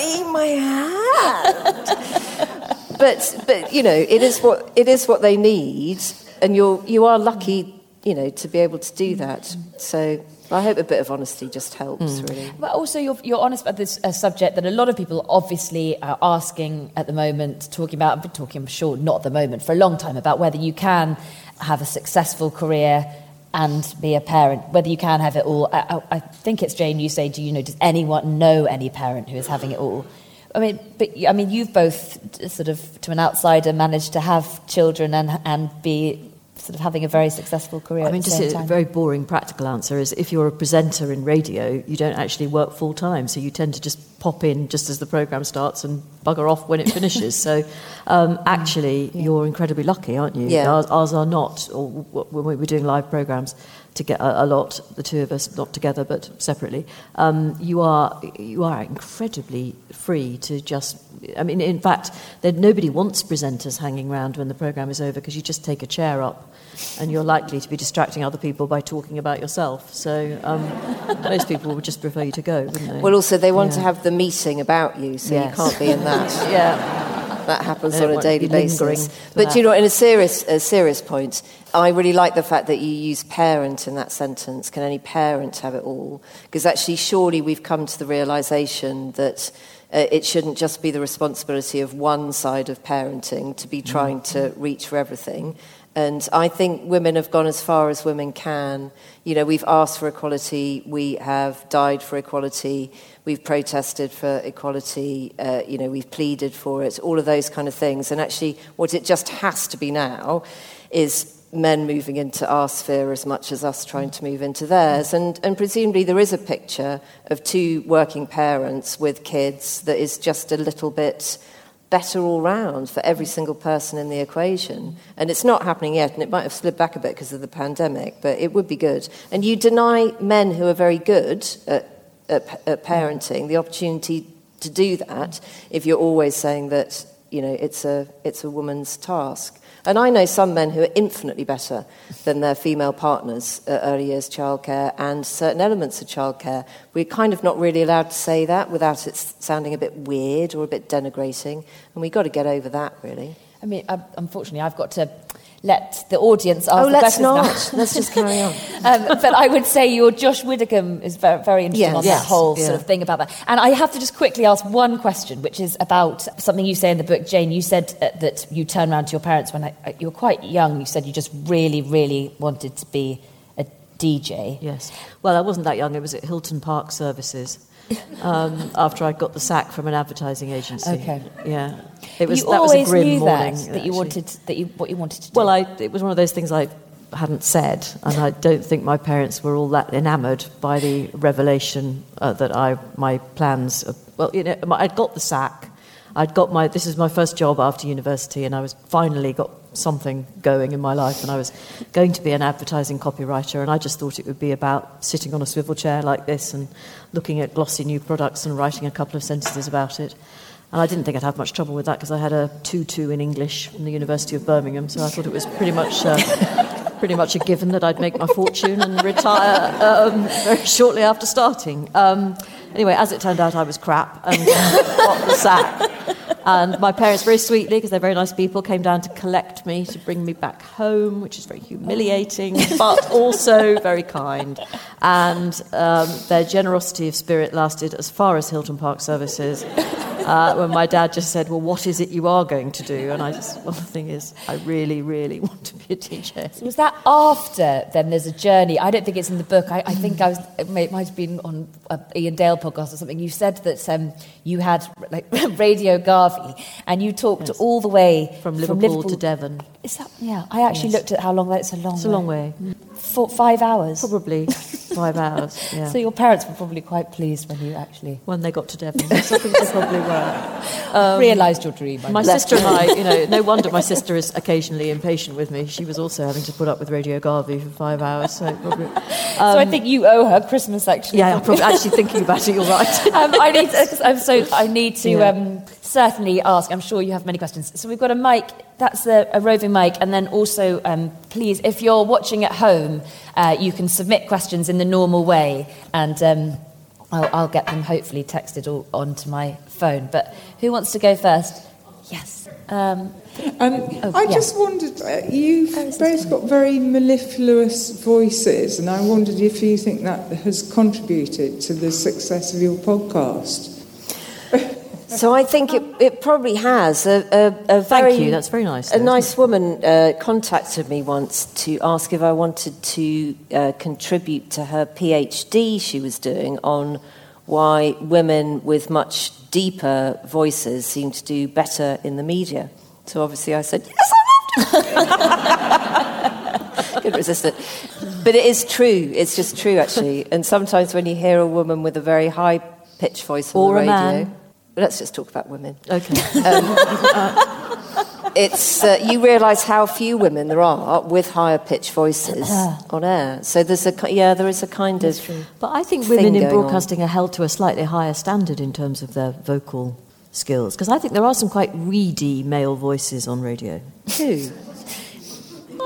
eat my hand. But, but you know, it is what it is what they need, and you're you are lucky, you know, to be able to do that. So I hope a bit of honesty just helps, really. But also, you're, you're honest about this uh, subject that a lot of people obviously are asking at the moment, talking about, I've been talking, I'm sure, not at the moment, for a long time, about whether you can have a successful career and be a parent, whether you can have it all. I, I, I think it's Jane, you say, do you know, does anyone know any parent who is having it all? I mean, but I mean, you've both sort of, to an outsider, managed to have children and and be sort of having a very successful career. I mean, just a time. very boring practical answer is if you're a presenter in radio, you don't actually work full time, so you tend to just pop in just as the program starts and bugger off when it finishes. so, um, actually, you're incredibly lucky, aren't you? Yeah. Ours, ours are not. Or when we were doing live programs, to get a, lot, the two of us, not together but separately. Um, you are you are incredibly free to just. I mean, in fact, there, nobody wants presenters hanging around when the program is over because you just take a chair up, and you're likely to be distracting other people by talking about yourself. So um, most people would just prefer you to go, wouldn't they? Well, also, they want to have the meeting about you, so Yes. you can't be in that. yeah. That happens on a daily basis. But that. you know, in a serious, a serious point, I really like the fact that you use parent in that sentence. Can any parent have it all? Because actually, surely we've come to the realization that uh, it shouldn't just be the responsibility of one side of parenting to be trying to reach for everything. And I think women have gone as far as women can. You know, we've asked for equality, we have died for equality, we've protested for equality, uh, you know, we've pleaded for it, all of those kind of things. And actually, what it just has to be now is men moving into our sphere as much as us trying to move into theirs. And, and presumably, there is a picture of two working parents with kids that is just a little bit better all round for every single person in the equation. And it's not happening yet, and it might have slid back a bit because of the pandemic, but it would be good. And you deny men who are very good at, at, at parenting the opportunity to do that if you're always saying that you know it's a it's a woman's task. And I know some men who are infinitely better than their female partners at early years childcare and certain elements of childcare. We're kind of not really allowed to say that without it sounding a bit weird or a bit denigrating. And we've got to get over that, really. I mean, unfortunately, I've got to let the audience ask Oh, the let's questions not. Let's just carry on. um, but I would say your Josh Widdicombe is very, very interesting Yes. on Yes, that whole yeah. sort of thing about that. And I have to just quickly ask one question, which is about something you say in the book, Jane. You said uh, that you turned around to your parents when I, uh, you were quite young. You said you just really, really wanted to be a DJ. Yes. Well, I wasn't that young. It was at Hilton Park Services. Um, after I got the sack from an advertising agency. Okay. Yeah. It was you that was a grim knew morning. that, that you wanted that you what you wanted to do. Well, I, it was one of those things I hadn't said, and I don't think my parents were all that enamoured by the revelation uh, that I my plans. Of, well, you know, I'd got the sack. I'd got my. This is my first job after university, and I was finally got something going in my life, and I was going to be an advertising copywriter, and I just thought it would be about sitting on a swivel chair like this and looking at glossy new products and writing a couple of sentences about it. And I didn't think I'd have much trouble with that because I had a 2-2 in English from the University of Birmingham, so I thought it was pretty much uh, pretty much a given that I'd make my fortune and retire um, very shortly after starting. Um, anyway, as it turned out, I was crap and got the sack. And my parents, very sweetly, because they're very nice people, came down to collect me to bring me back home, which is very humiliating, but also very kind. And um, their generosity of spirit lasted as far as Hilton Park Services. Uh, when my dad just said, Well, what is it you are going to do? And I just, well, the thing is, I really, really want to be a teacher. Was that after then there's a journey? I don't think it's in the book. I, I think I was, it may- it might have been on a Iain Dale podcast or something. You said that um, you had like Radio Garvey and you talked Yes. all the way From Liverpool, to Devon. Is that, yeah, I actually Yes. looked at how long that is. a long way. It's a long way. Four, five hours. Probably five hours. Yeah. So your parents were probably quite pleased when you actually when they got to Devon. I think they probably were. realised your dream. I Um, My guess. sister and I, you know, no wonder my sister is occasionally impatient with me. She was also having to put up with Radio Garvey for five hours, so probably. so I think you owe her Christmas actually. Yeah, I'm probably actually thinking about it. You're right. um, I need to, I'm so I need to Yeah. Certainly ask. I'm sure you have many questions. So we've got a mic. That's a, a roving mic, and then also, um, please, if you're watching at home, uh, you can submit questions in the normal way, and um, I'll, I'll get them hopefully texted all onto my phone. But who wants to go first? Yes. Um, Um, Oh, I yeah. just wondered, uh, you've Oh, both got very mellifluous voices, and I wondered if you think that has contributed to the success of your podcast. So I think it, it probably has. A, a, a Thank you, that's very nice, A nice woman uh, contacted me once to ask if I wanted to uh, contribute to her PhD she was doing on why women with much deeper voices seem to do better in the media. So obviously I said, yes, I love to. Couldn't resist it. But it is true. It's just true, actually. And sometimes when you hear a woman with a very high pitched voice on Or the radio, man. Let's just talk about women. Okay. Um, uh, it's uh, you realise how few women there are with higher pitched voices uh-huh. on air. So there's a yeah, there is a kind of But I think women in going on. broadcasting are held to a slightly higher standard in terms of their vocal skills. Because I think there are some quite reedy male voices on radio. Who?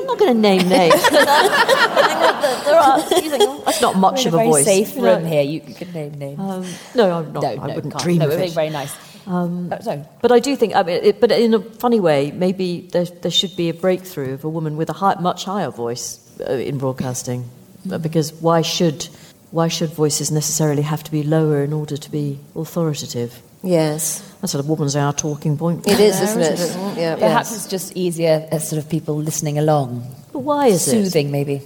I'm not going to name names. there are, think, oh, that's not much of a a voice. safe room here. You, you can name names. Um, no, I'm not. no, I no, wouldn't can't. dream no, of it. being very nice. Um, sorry. But I do think, I mean, it, but in a funny way, maybe there, there should be a breakthrough of a woman with a high, much higher voice uh, in broadcasting, Uh, because why should why should voices necessarily have to be lower in order to be authoritative? Yes, That's sort of woman's our talking point. it is, There, isn't it? isn't Yeah. Perhaps it's just easier as sort of people listening along. But why is it? Soothing, maybe.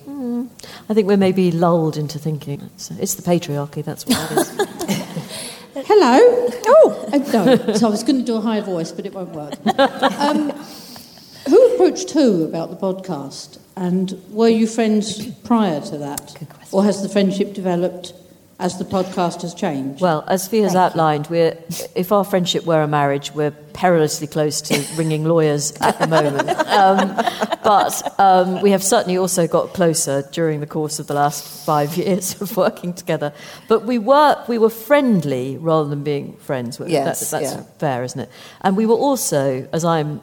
I think we're maybe lulled into thinking it's, it's the patriarchy. That's what it is. Hello. Oh, no. So I was going to do a high voice, but it won't work. Um, who approached who about the podcast? And were you friends prior to that? Good question. Or has the friendship developed as the podcast has changed? Well, as Fi has outlined, we're, if our friendship were a marriage, we're perilously close to ringing lawyers at the moment. Um, but um, we have certainly also got closer during the course of the last five years of working together. But we were, we were friendly rather than being friends. Yes, That- that's yeah. fair, isn't it? And we were also, as I'm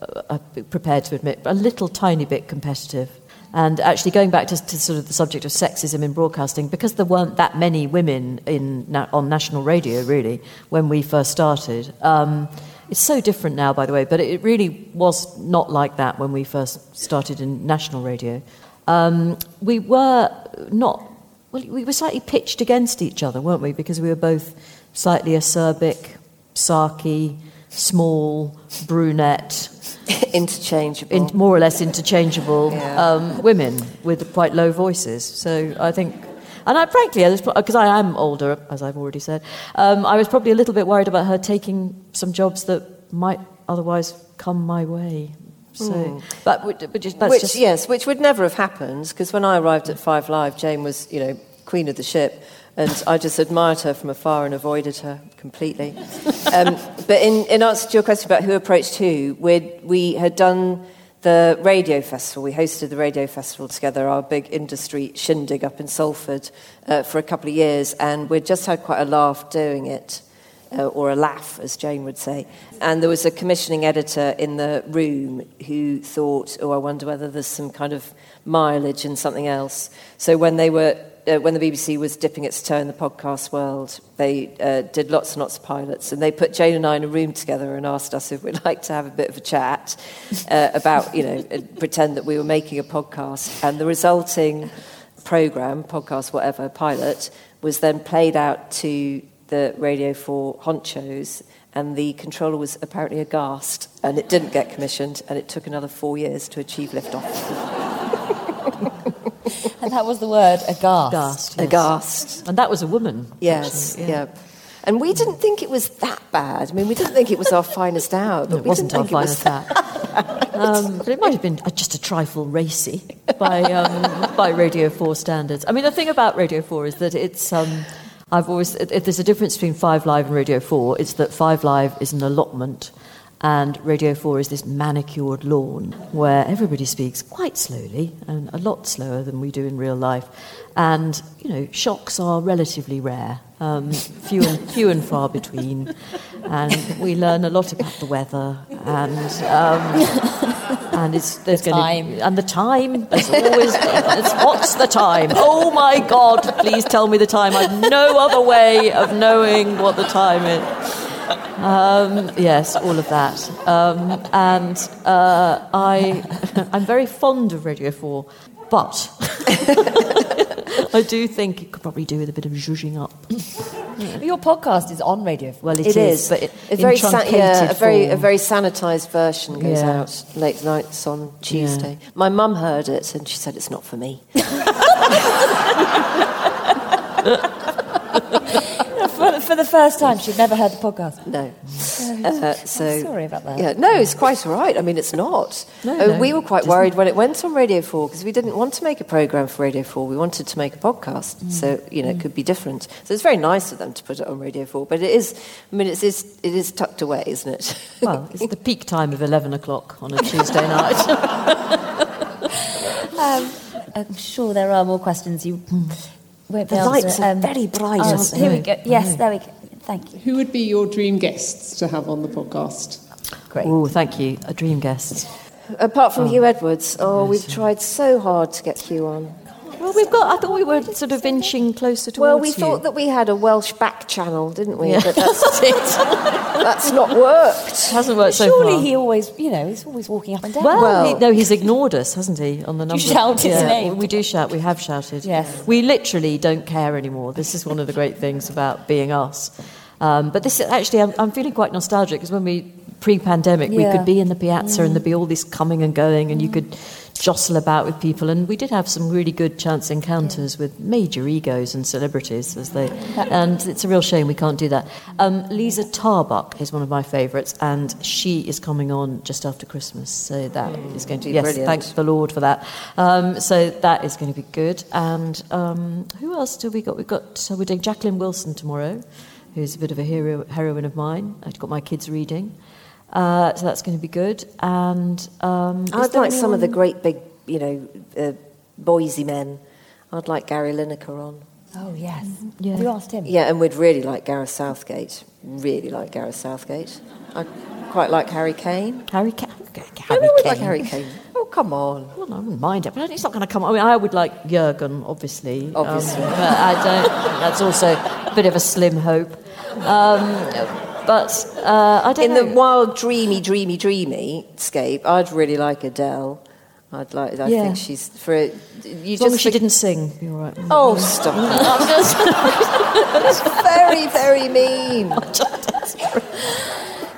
uh, uh, prepared to admit, a little tiny bit competitive. And actually, going back to, to sort of the subject of sexism in broadcasting, because there weren't that many women in, on national radio, really, when we first started. Um, it's so different now, by the way, but it really was not like that when we first started in national radio. Um, we were not, well, we were slightly pitched against each other, weren't we? Because we were both slightly acerbic, sarky, small, brunette, interchangeable. in, more or less interchangeable Yeah. um, women with quite low voices. So I think, and I frankly, because I am older, as I've already said, um, I was probably a little bit worried about her taking some jobs that might otherwise come my way. So, but, we- but just, which just yes, which would never have happened because when I arrived at Five Live, Jane was you know queen of the ship, and I just admired her from afar and avoided her completely. um, but in, in answer to your question about who approached who, we had done the radio festival. We hosted the radio festival together, our big industry shindig up in Salford, uh, for a couple of years, and we'd just had quite a laugh doing it uh, or a laugh, as Jane would say. And there was a commissioning editor in the room who thought, oh, I wonder whether there's some kind of mileage in something else. So when they were, uh, when the BBC was dipping its toe in the podcast world, they uh, did lots and lots of pilots, and they put Jane and I in a room together and asked us if we'd like to have a bit of a chat uh, about, you know, pretend that we were making a podcast, and the resulting program, podcast, whatever, pilot, was then played out to the Radio 4 honchos, and the controller was apparently aghast, and it didn't get commissioned, and it took another four years to achieve liftoff. And that was the word, aghast. Aghast, yes. Aghast. And that was a woman. Yes, actually, yeah. And we didn't think it was that bad. I mean, we didn't think it was our finest hour, but it we wasn't didn't our think finest it was that. um, but it might have been uh, just a trifle racy by, um, by Radio 4 standards. I mean, the thing about Radio 4 is that it's. Um, I've always, if there's a difference between Five Live and Radio 4, it's that Five Live is an allotment and Radio 4 is this manicured lawn where everybody speaks quite slowly and a lot slower than we do in real life. And, you know, shocks are relatively rare, um, few, and, few and far between. And we learn a lot about the weather and. Um, and it's there's The time. and the time. There's always it's, what's the time? Oh my God! Please tell me the time. I've no other way of knowing what the time is. Um, yes, all of that. Um, and uh, I, I'm very fond of Radio 4, but I do think it could probably do with a bit of zhuzhing up. Your podcast is on Radio 4. Well, It is, but it, a in very sa- yeah, a very a very sanitised version goes Yeah. out late nights on Tuesday. My mum heard it and she said it's not for me. For, the first time, she'd never heard the podcast. No. Uh, so sorry about that. Yeah, no, it's quite all right. I mean, it's not. No, Uh, no, we were quite worried when it went on Radio 4 because we didn't want to make a programme for Radio 4. We wanted to make a podcast. Mm. So, you know, it could be different. So it's very nice of them to put it on Radio 4. But it is, I mean, it's, it's, it is tucked away, isn't it? Well, it's the peak time of 11 o'clock on a Tuesday night. Um, I'm sure there are more questions you The able lights to, are um, very bright, oh, aren't Here we go. Yes, there we go. Thank you. Who would be your dream guests to have on the podcast? Great. oh, thank you. A dream guest. Apart from Huw Edwards. Oh, we've tried so hard to get Huw on. Well, we've got, I thought we were sort of inching closer towards Well, we you. thought that we had a Welsh back channel, didn't we? Yeah. But that's, that's not worked. It hasn't worked so Surely he always, you know, he's always walking up and down. Well, Well- he, no, he's ignored us, hasn't he? On the number. shout his name. We do shout. We have shouted. Yes. We literally don't care anymore. This is one of the great things about being us. Um, but this is actually, I'm, I'm feeling quite nostalgic because when we pre-pandemic, we could be in the piazza and there'd be all this coming and going, and you could jostle about with people. And we did have some really good chance encounters with major egos and celebrities, as they. And it's a real shame we can't do that. Um, Liza Tarbuck is one of my favourites, and she is coming on just after Christmas, so that is going to be yes, brilliant. thank the Lord for that. Um, so that is going to be good. And um, who else do we got? We've got so we're doing Jacqueline Wilson tomorrow, who's a bit of a hero heroine of mine. I've got my kids reading, uh, so that's going to be good. And um, I'd there like some of the great big, you know, uh, Boise men. I'd like Gary Lineker on. Oh, yes. Yeah. Have you asked him? Yeah, and we'd really like Gareth Southgate. Really like Gareth Southgate. I quite like Harry Kane. Harry Ca- okay, I Harry know we'd Kane. like Harry Kane. Oh, come on. Well, I wouldn't mind it, but it's not going to come. I mean, I would like Jurgen, obviously. um, Obviously. but I don't. That's also a bit of a slim hope. Um, but uh, I don't In know. the wild, dreamy, dreamy, dreamy scape, I'd really like Adele. I'd like. I Yeah. think she's for it. You as long just as she think- didn't sing, you're all right. Oh, stop! That's very, very mean.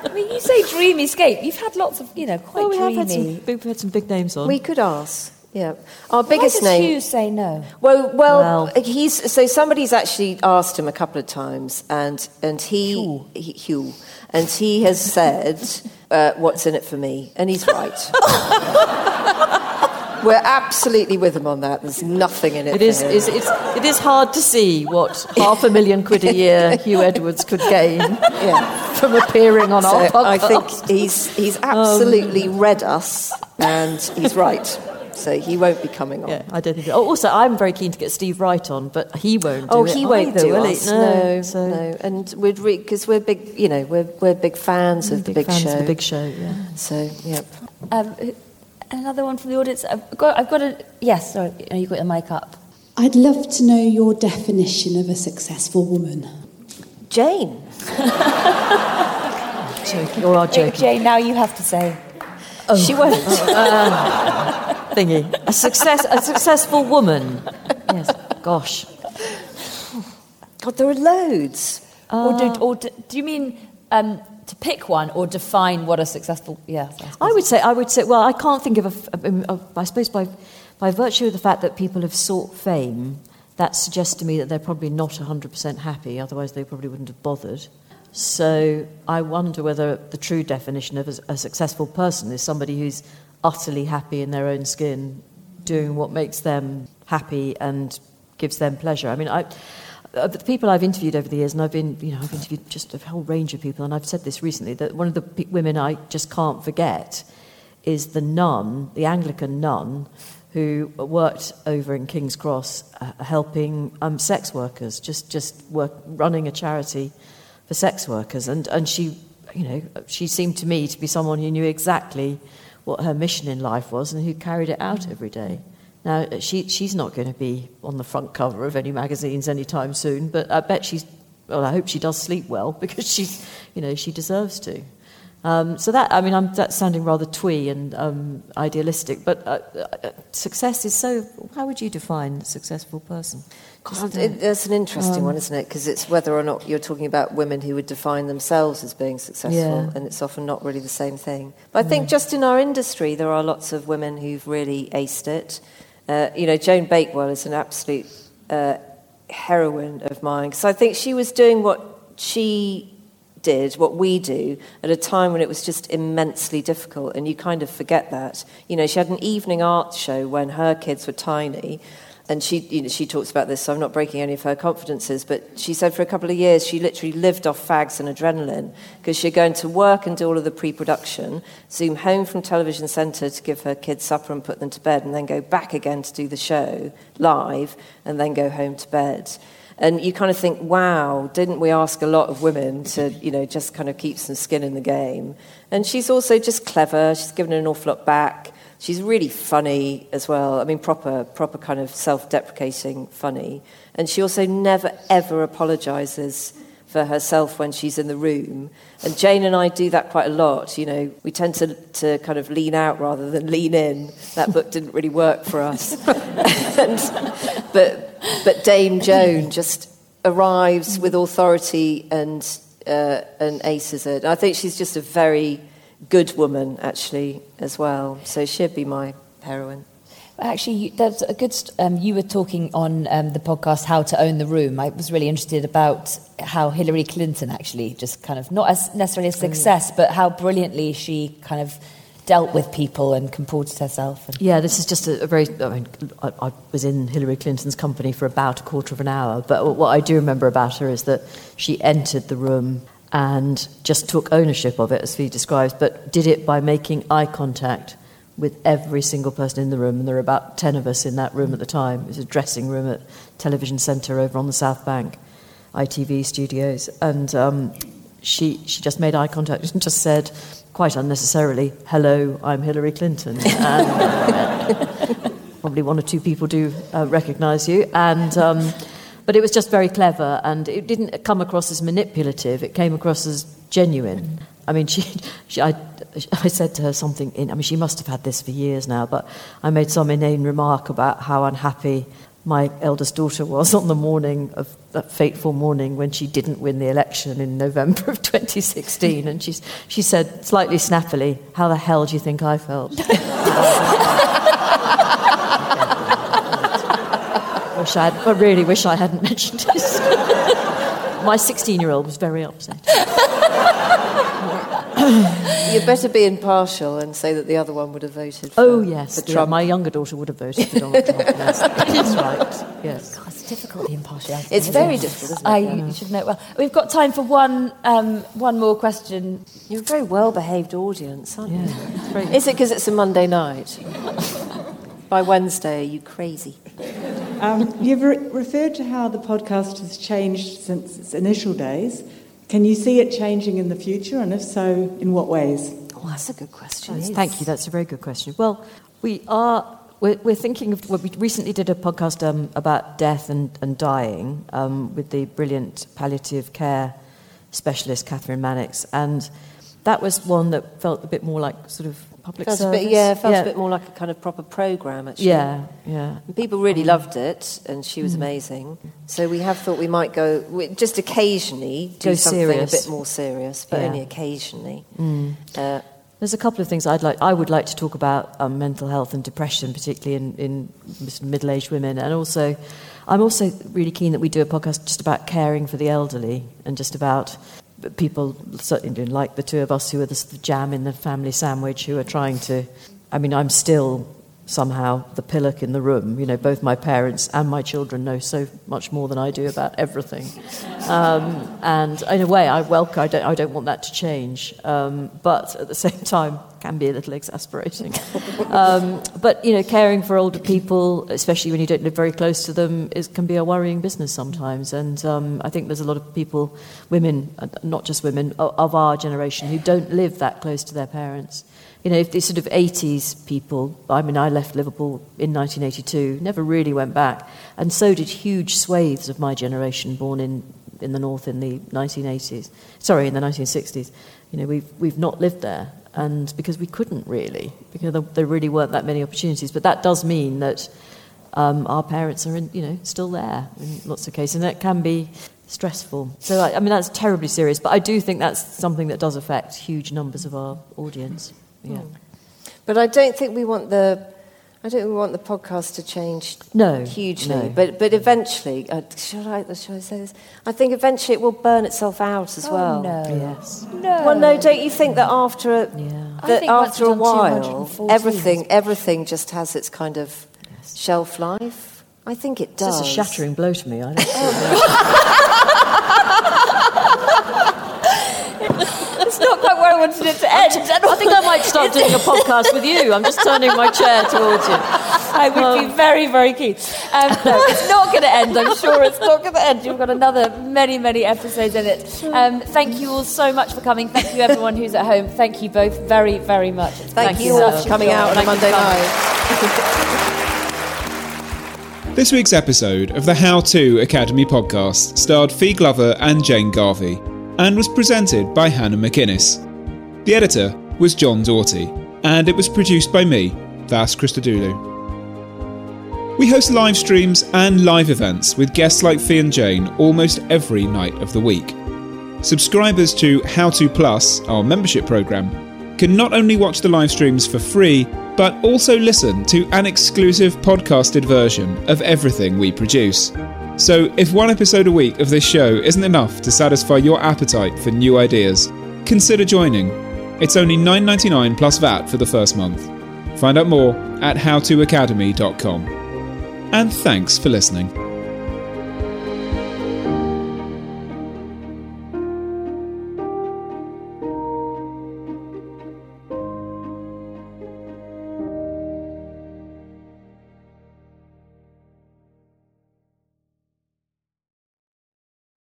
I mean, you say dreamy escape. You've had lots of, you know, quite Well, we have dreamy. had some, we've had some big names on. We could ask. Yeah, our Why biggest does name. Huw say no? Well, well, Well- he's so somebody's actually asked him a couple of times, and and he Huw. he, Huw and he has said, uh, "What's in it for me?" And he's right. We're absolutely with him on that. There's nothing in it. It for is, is it's, it is hard to see what half a million quid a year Huw Edwards could gain Yeah. from appearing on our So I think he's he's absolutely read us, and he's right. So he won't be coming on. Yeah, I don't think. Oh, also, I'm very keen to get Steve Wright on, but he won't. Do Oh, it he won't either, do will he? us. No, so no. And we'd because we're big, you know, we're we're big fans of the big fans show. of the big show. Yeah. So, yep. Um, another one from the audience. I've got, I've got a. Yes, sorry. Oh, you got your mic up. I'd love to know your definition of a successful woman. Jane. Joking. Or our joking. Jane, now you have to say. Oh. She won't. thingy. A success, a successful woman. Yes. Gosh. God, there are loads. or do, or do, do you mean um, to pick one or define what a successful? Yeah. I would say. I would say. Well, I can't think of a. of- I suppose by by virtue of the fact that people have sought fame, that suggests to me that they're probably not 100% happy. Otherwise, they probably wouldn't have bothered. So I wonder whether the true definition of a, a successful person is somebody who's utterly happy in their own skin, doing what makes them happy and gives them pleasure. I mean, I, uh, the people I've interviewed over the years, and I've been, you know, I've interviewed just a whole range of people, and I've said this recently that one of the women I just can't forget is the nun, the Anglican nun, who worked over in King's Cross, uh, helping um, sex workers, just just work, running a charity for sex workers, and and she, you know, she seemed to me to be someone who knew exactly what her mission in life was and who carried it out every day. Now, she, she's not going to be on the front cover of any magazines anytime soon, but I bet she's well, I hope she does sleep well because she's, you know, she deserves to. Um, so that, I mean, I'm, that's sounding rather twee and um, idealistic, but uh, uh, success is so. How would you define a successful person? It, that's an interesting Um, one, isn't it? Because it's whether or not you're talking about women who would define themselves as being successful, Yeah. and it's often not really the same thing. But I think just in our industry, there are lots of women who've really aced it. Uh, you know, Joan Bakewell is an absolute uh, heroine of mine because I think she was doing what she did, what we do, at a time when it was just immensely difficult, and you kind of forget that. You know, she had an evening art show when her kids were tiny, and she, you know, she talks about this, so I'm not breaking any of her confidences, but she said for a couple of years she literally lived off fags and adrenaline because she'd go into work and do all of the pre-production, zoom home from television centre to give her kids supper and put them to bed, and then go back again to do the show live, and then go home to bed. And you kind of think, wow, didn't we ask a lot of women to, you know, just kind of keep some skin in the game? And she's also just clever. She's given an awful lot back. She's really funny as well. I mean, proper, proper kind of self-deprecating funny. And she also never ever apologizes for herself when she's in the room. And Jane and I do that quite a lot. You know, we tend to, to kind of lean out rather than lean in. That book didn't really work for us. and, but, but Dame Joan just arrives with authority and, uh, and aces it. I think she's just a very good woman, actually, as well. So she'd be my heroine. Actually, you- there's a good. Um, you were talking on um, the podcast "How to Own the Room." I was really interested about how Hillary Clinton actually just kind of not as necessarily a success, but how brilliantly she kind of dealt with people and comported herself. And, Yeah, this is just a, a very. I mean, I, I was in Hillary Clinton's company for about a quarter of an hour, but what I do remember about her is that she entered the room and just took ownership of it, as Fi describes, but did it by making eye contact with every single person in the room. And there were about 10 of us in that room at the time. It was a dressing room at Television Centre over on the South Bank, ITV studios. And um, she, she just made eye contact and just said, quite unnecessarily, hello, I'm Hillary Clinton. And, uh, probably one or two people do uh, recognise you. And, um, but it was just very clever, and it didn't come across as manipulative. It came across as genuine. I mean, she, she I, I said to her something. In, I mean, she must have had this for years now, but I made some inane remark about how unhappy my eldest daughter was on the morning of that fateful morning when she didn't win the election in November of 2016, and she she said slightly snappily, "How the hell do you think I felt?" wish I, had, I really wish I hadn't mentioned this. My 16 year old was very upset. You'd better be impartial and say that the other one would have voted for, Oh, yes. for yeah, Trump. my younger daughter would have voted for Donald Trump. Yes, that's right. Yes. God, it's difficult the impartiality. It's isn't very it? difficult, isn't it? I Yeah. you should know it well. We've got time for one um, one more question. You're a very well behaved audience, aren't you? Yeah. Great. Is it because it's a Monday night? By Wednesday, are you crazy? Um, you've re- referred to how the podcast has changed since its initial days. Can you see it changing in the future, and if so, in what ways? Oh, that's a good question. Thank you. That's a very good question. Well, we are. We're, we're thinking of. Well, we recently did a podcast um, about death and, and dying um, with the brilliant palliative care specialist Kathryn Mannix, and that was one that felt a bit more like sort of public Felt service. bit, yeah, it felt a bit more like a kind of proper programme, actually. Yeah, yeah. And people really loved it, and she was amazing. So we have thought we might go, we- just occasionally, do Go something serious. a bit more serious, but Yeah. only occasionally. Uh, There's a couple of things I'd like. I would like to talk about um, mental health and depression, particularly in, in middle-aged women, and also, I'm also really keen that we do a podcast just about caring for the elderly and just about people, certainly like the two of us, who are the, jam in the family sandwich, who are trying to. I mean, I'm still somehow the pillock in the room. You know, both my parents and my children know so much more than I do about everything. Um, and in a way, I welcome. I don't. I don't want that to change. Um, but at the same time, can be a little exasperating. um, but you know, caring for older people, especially when you don't live very close to them, is, can be a worrying business sometimes. And um, I think there's a lot of people, women, uh, not just women, of, our generation, who don't live that close to their parents, you know, if the sort of 80s people, I mean, I left Liverpool in 1982, never really went back, and so did huge swathes of my generation born in, in the north in the 1980s, sorry, in the 1960s. You know, we've, we've not lived there, and because we couldn't really, because there, really weren't that many opportunities. But that does mean that um, our parents are, in, you know, still there in lots of cases, and that can be stressful. So, I, I mean, that's terribly serious, but I do think that's something that does affect huge numbers of our audience. Yeah. But I don't think we want the. I don't want the podcast to change No, hugely, no. but but eventually, uh, should I should I say this? I think eventually it will burn itself out as Oh, well. no. Yes. No. Well, no, don't you think that after a, Yeah. I that think after a while, everything everything just has its kind of shelf life? I think it does. It's a shattering blow to me. I don't It's not quite where I wanted it to end. I think I might start doing a podcast with you. I'm just turning my chair towards you. I would be very, very keen. Um, no, it's not going to end. I'm sure it's not going to end. You've got another many, many episodes in it. Um, thank you all so much for coming. Thank you, everyone who's at home. Thank you both very, very much. It's Thank you all for coming out on a Monday night. This week's episode of the How To Academy podcast starred Fi Glover and Jane Garvey and was presented by Hannah McInnes. The editor was John Doughty, and it was produced by me, Vas Christodoulou. We host live streams and live events with guests like Fi and Jane almost every night of the week. Subscribers to How To Plus, our membership program, can not only watch the live streams for free, but also listen to an exclusive podcasted version of everything we produce. So, if one episode a week of this show isn't enough to satisfy your appetite for new ideas, consider joining. It's only $9.99 plus VAT for the first month. Find out more at howtoacademy.com. And thanks for listening.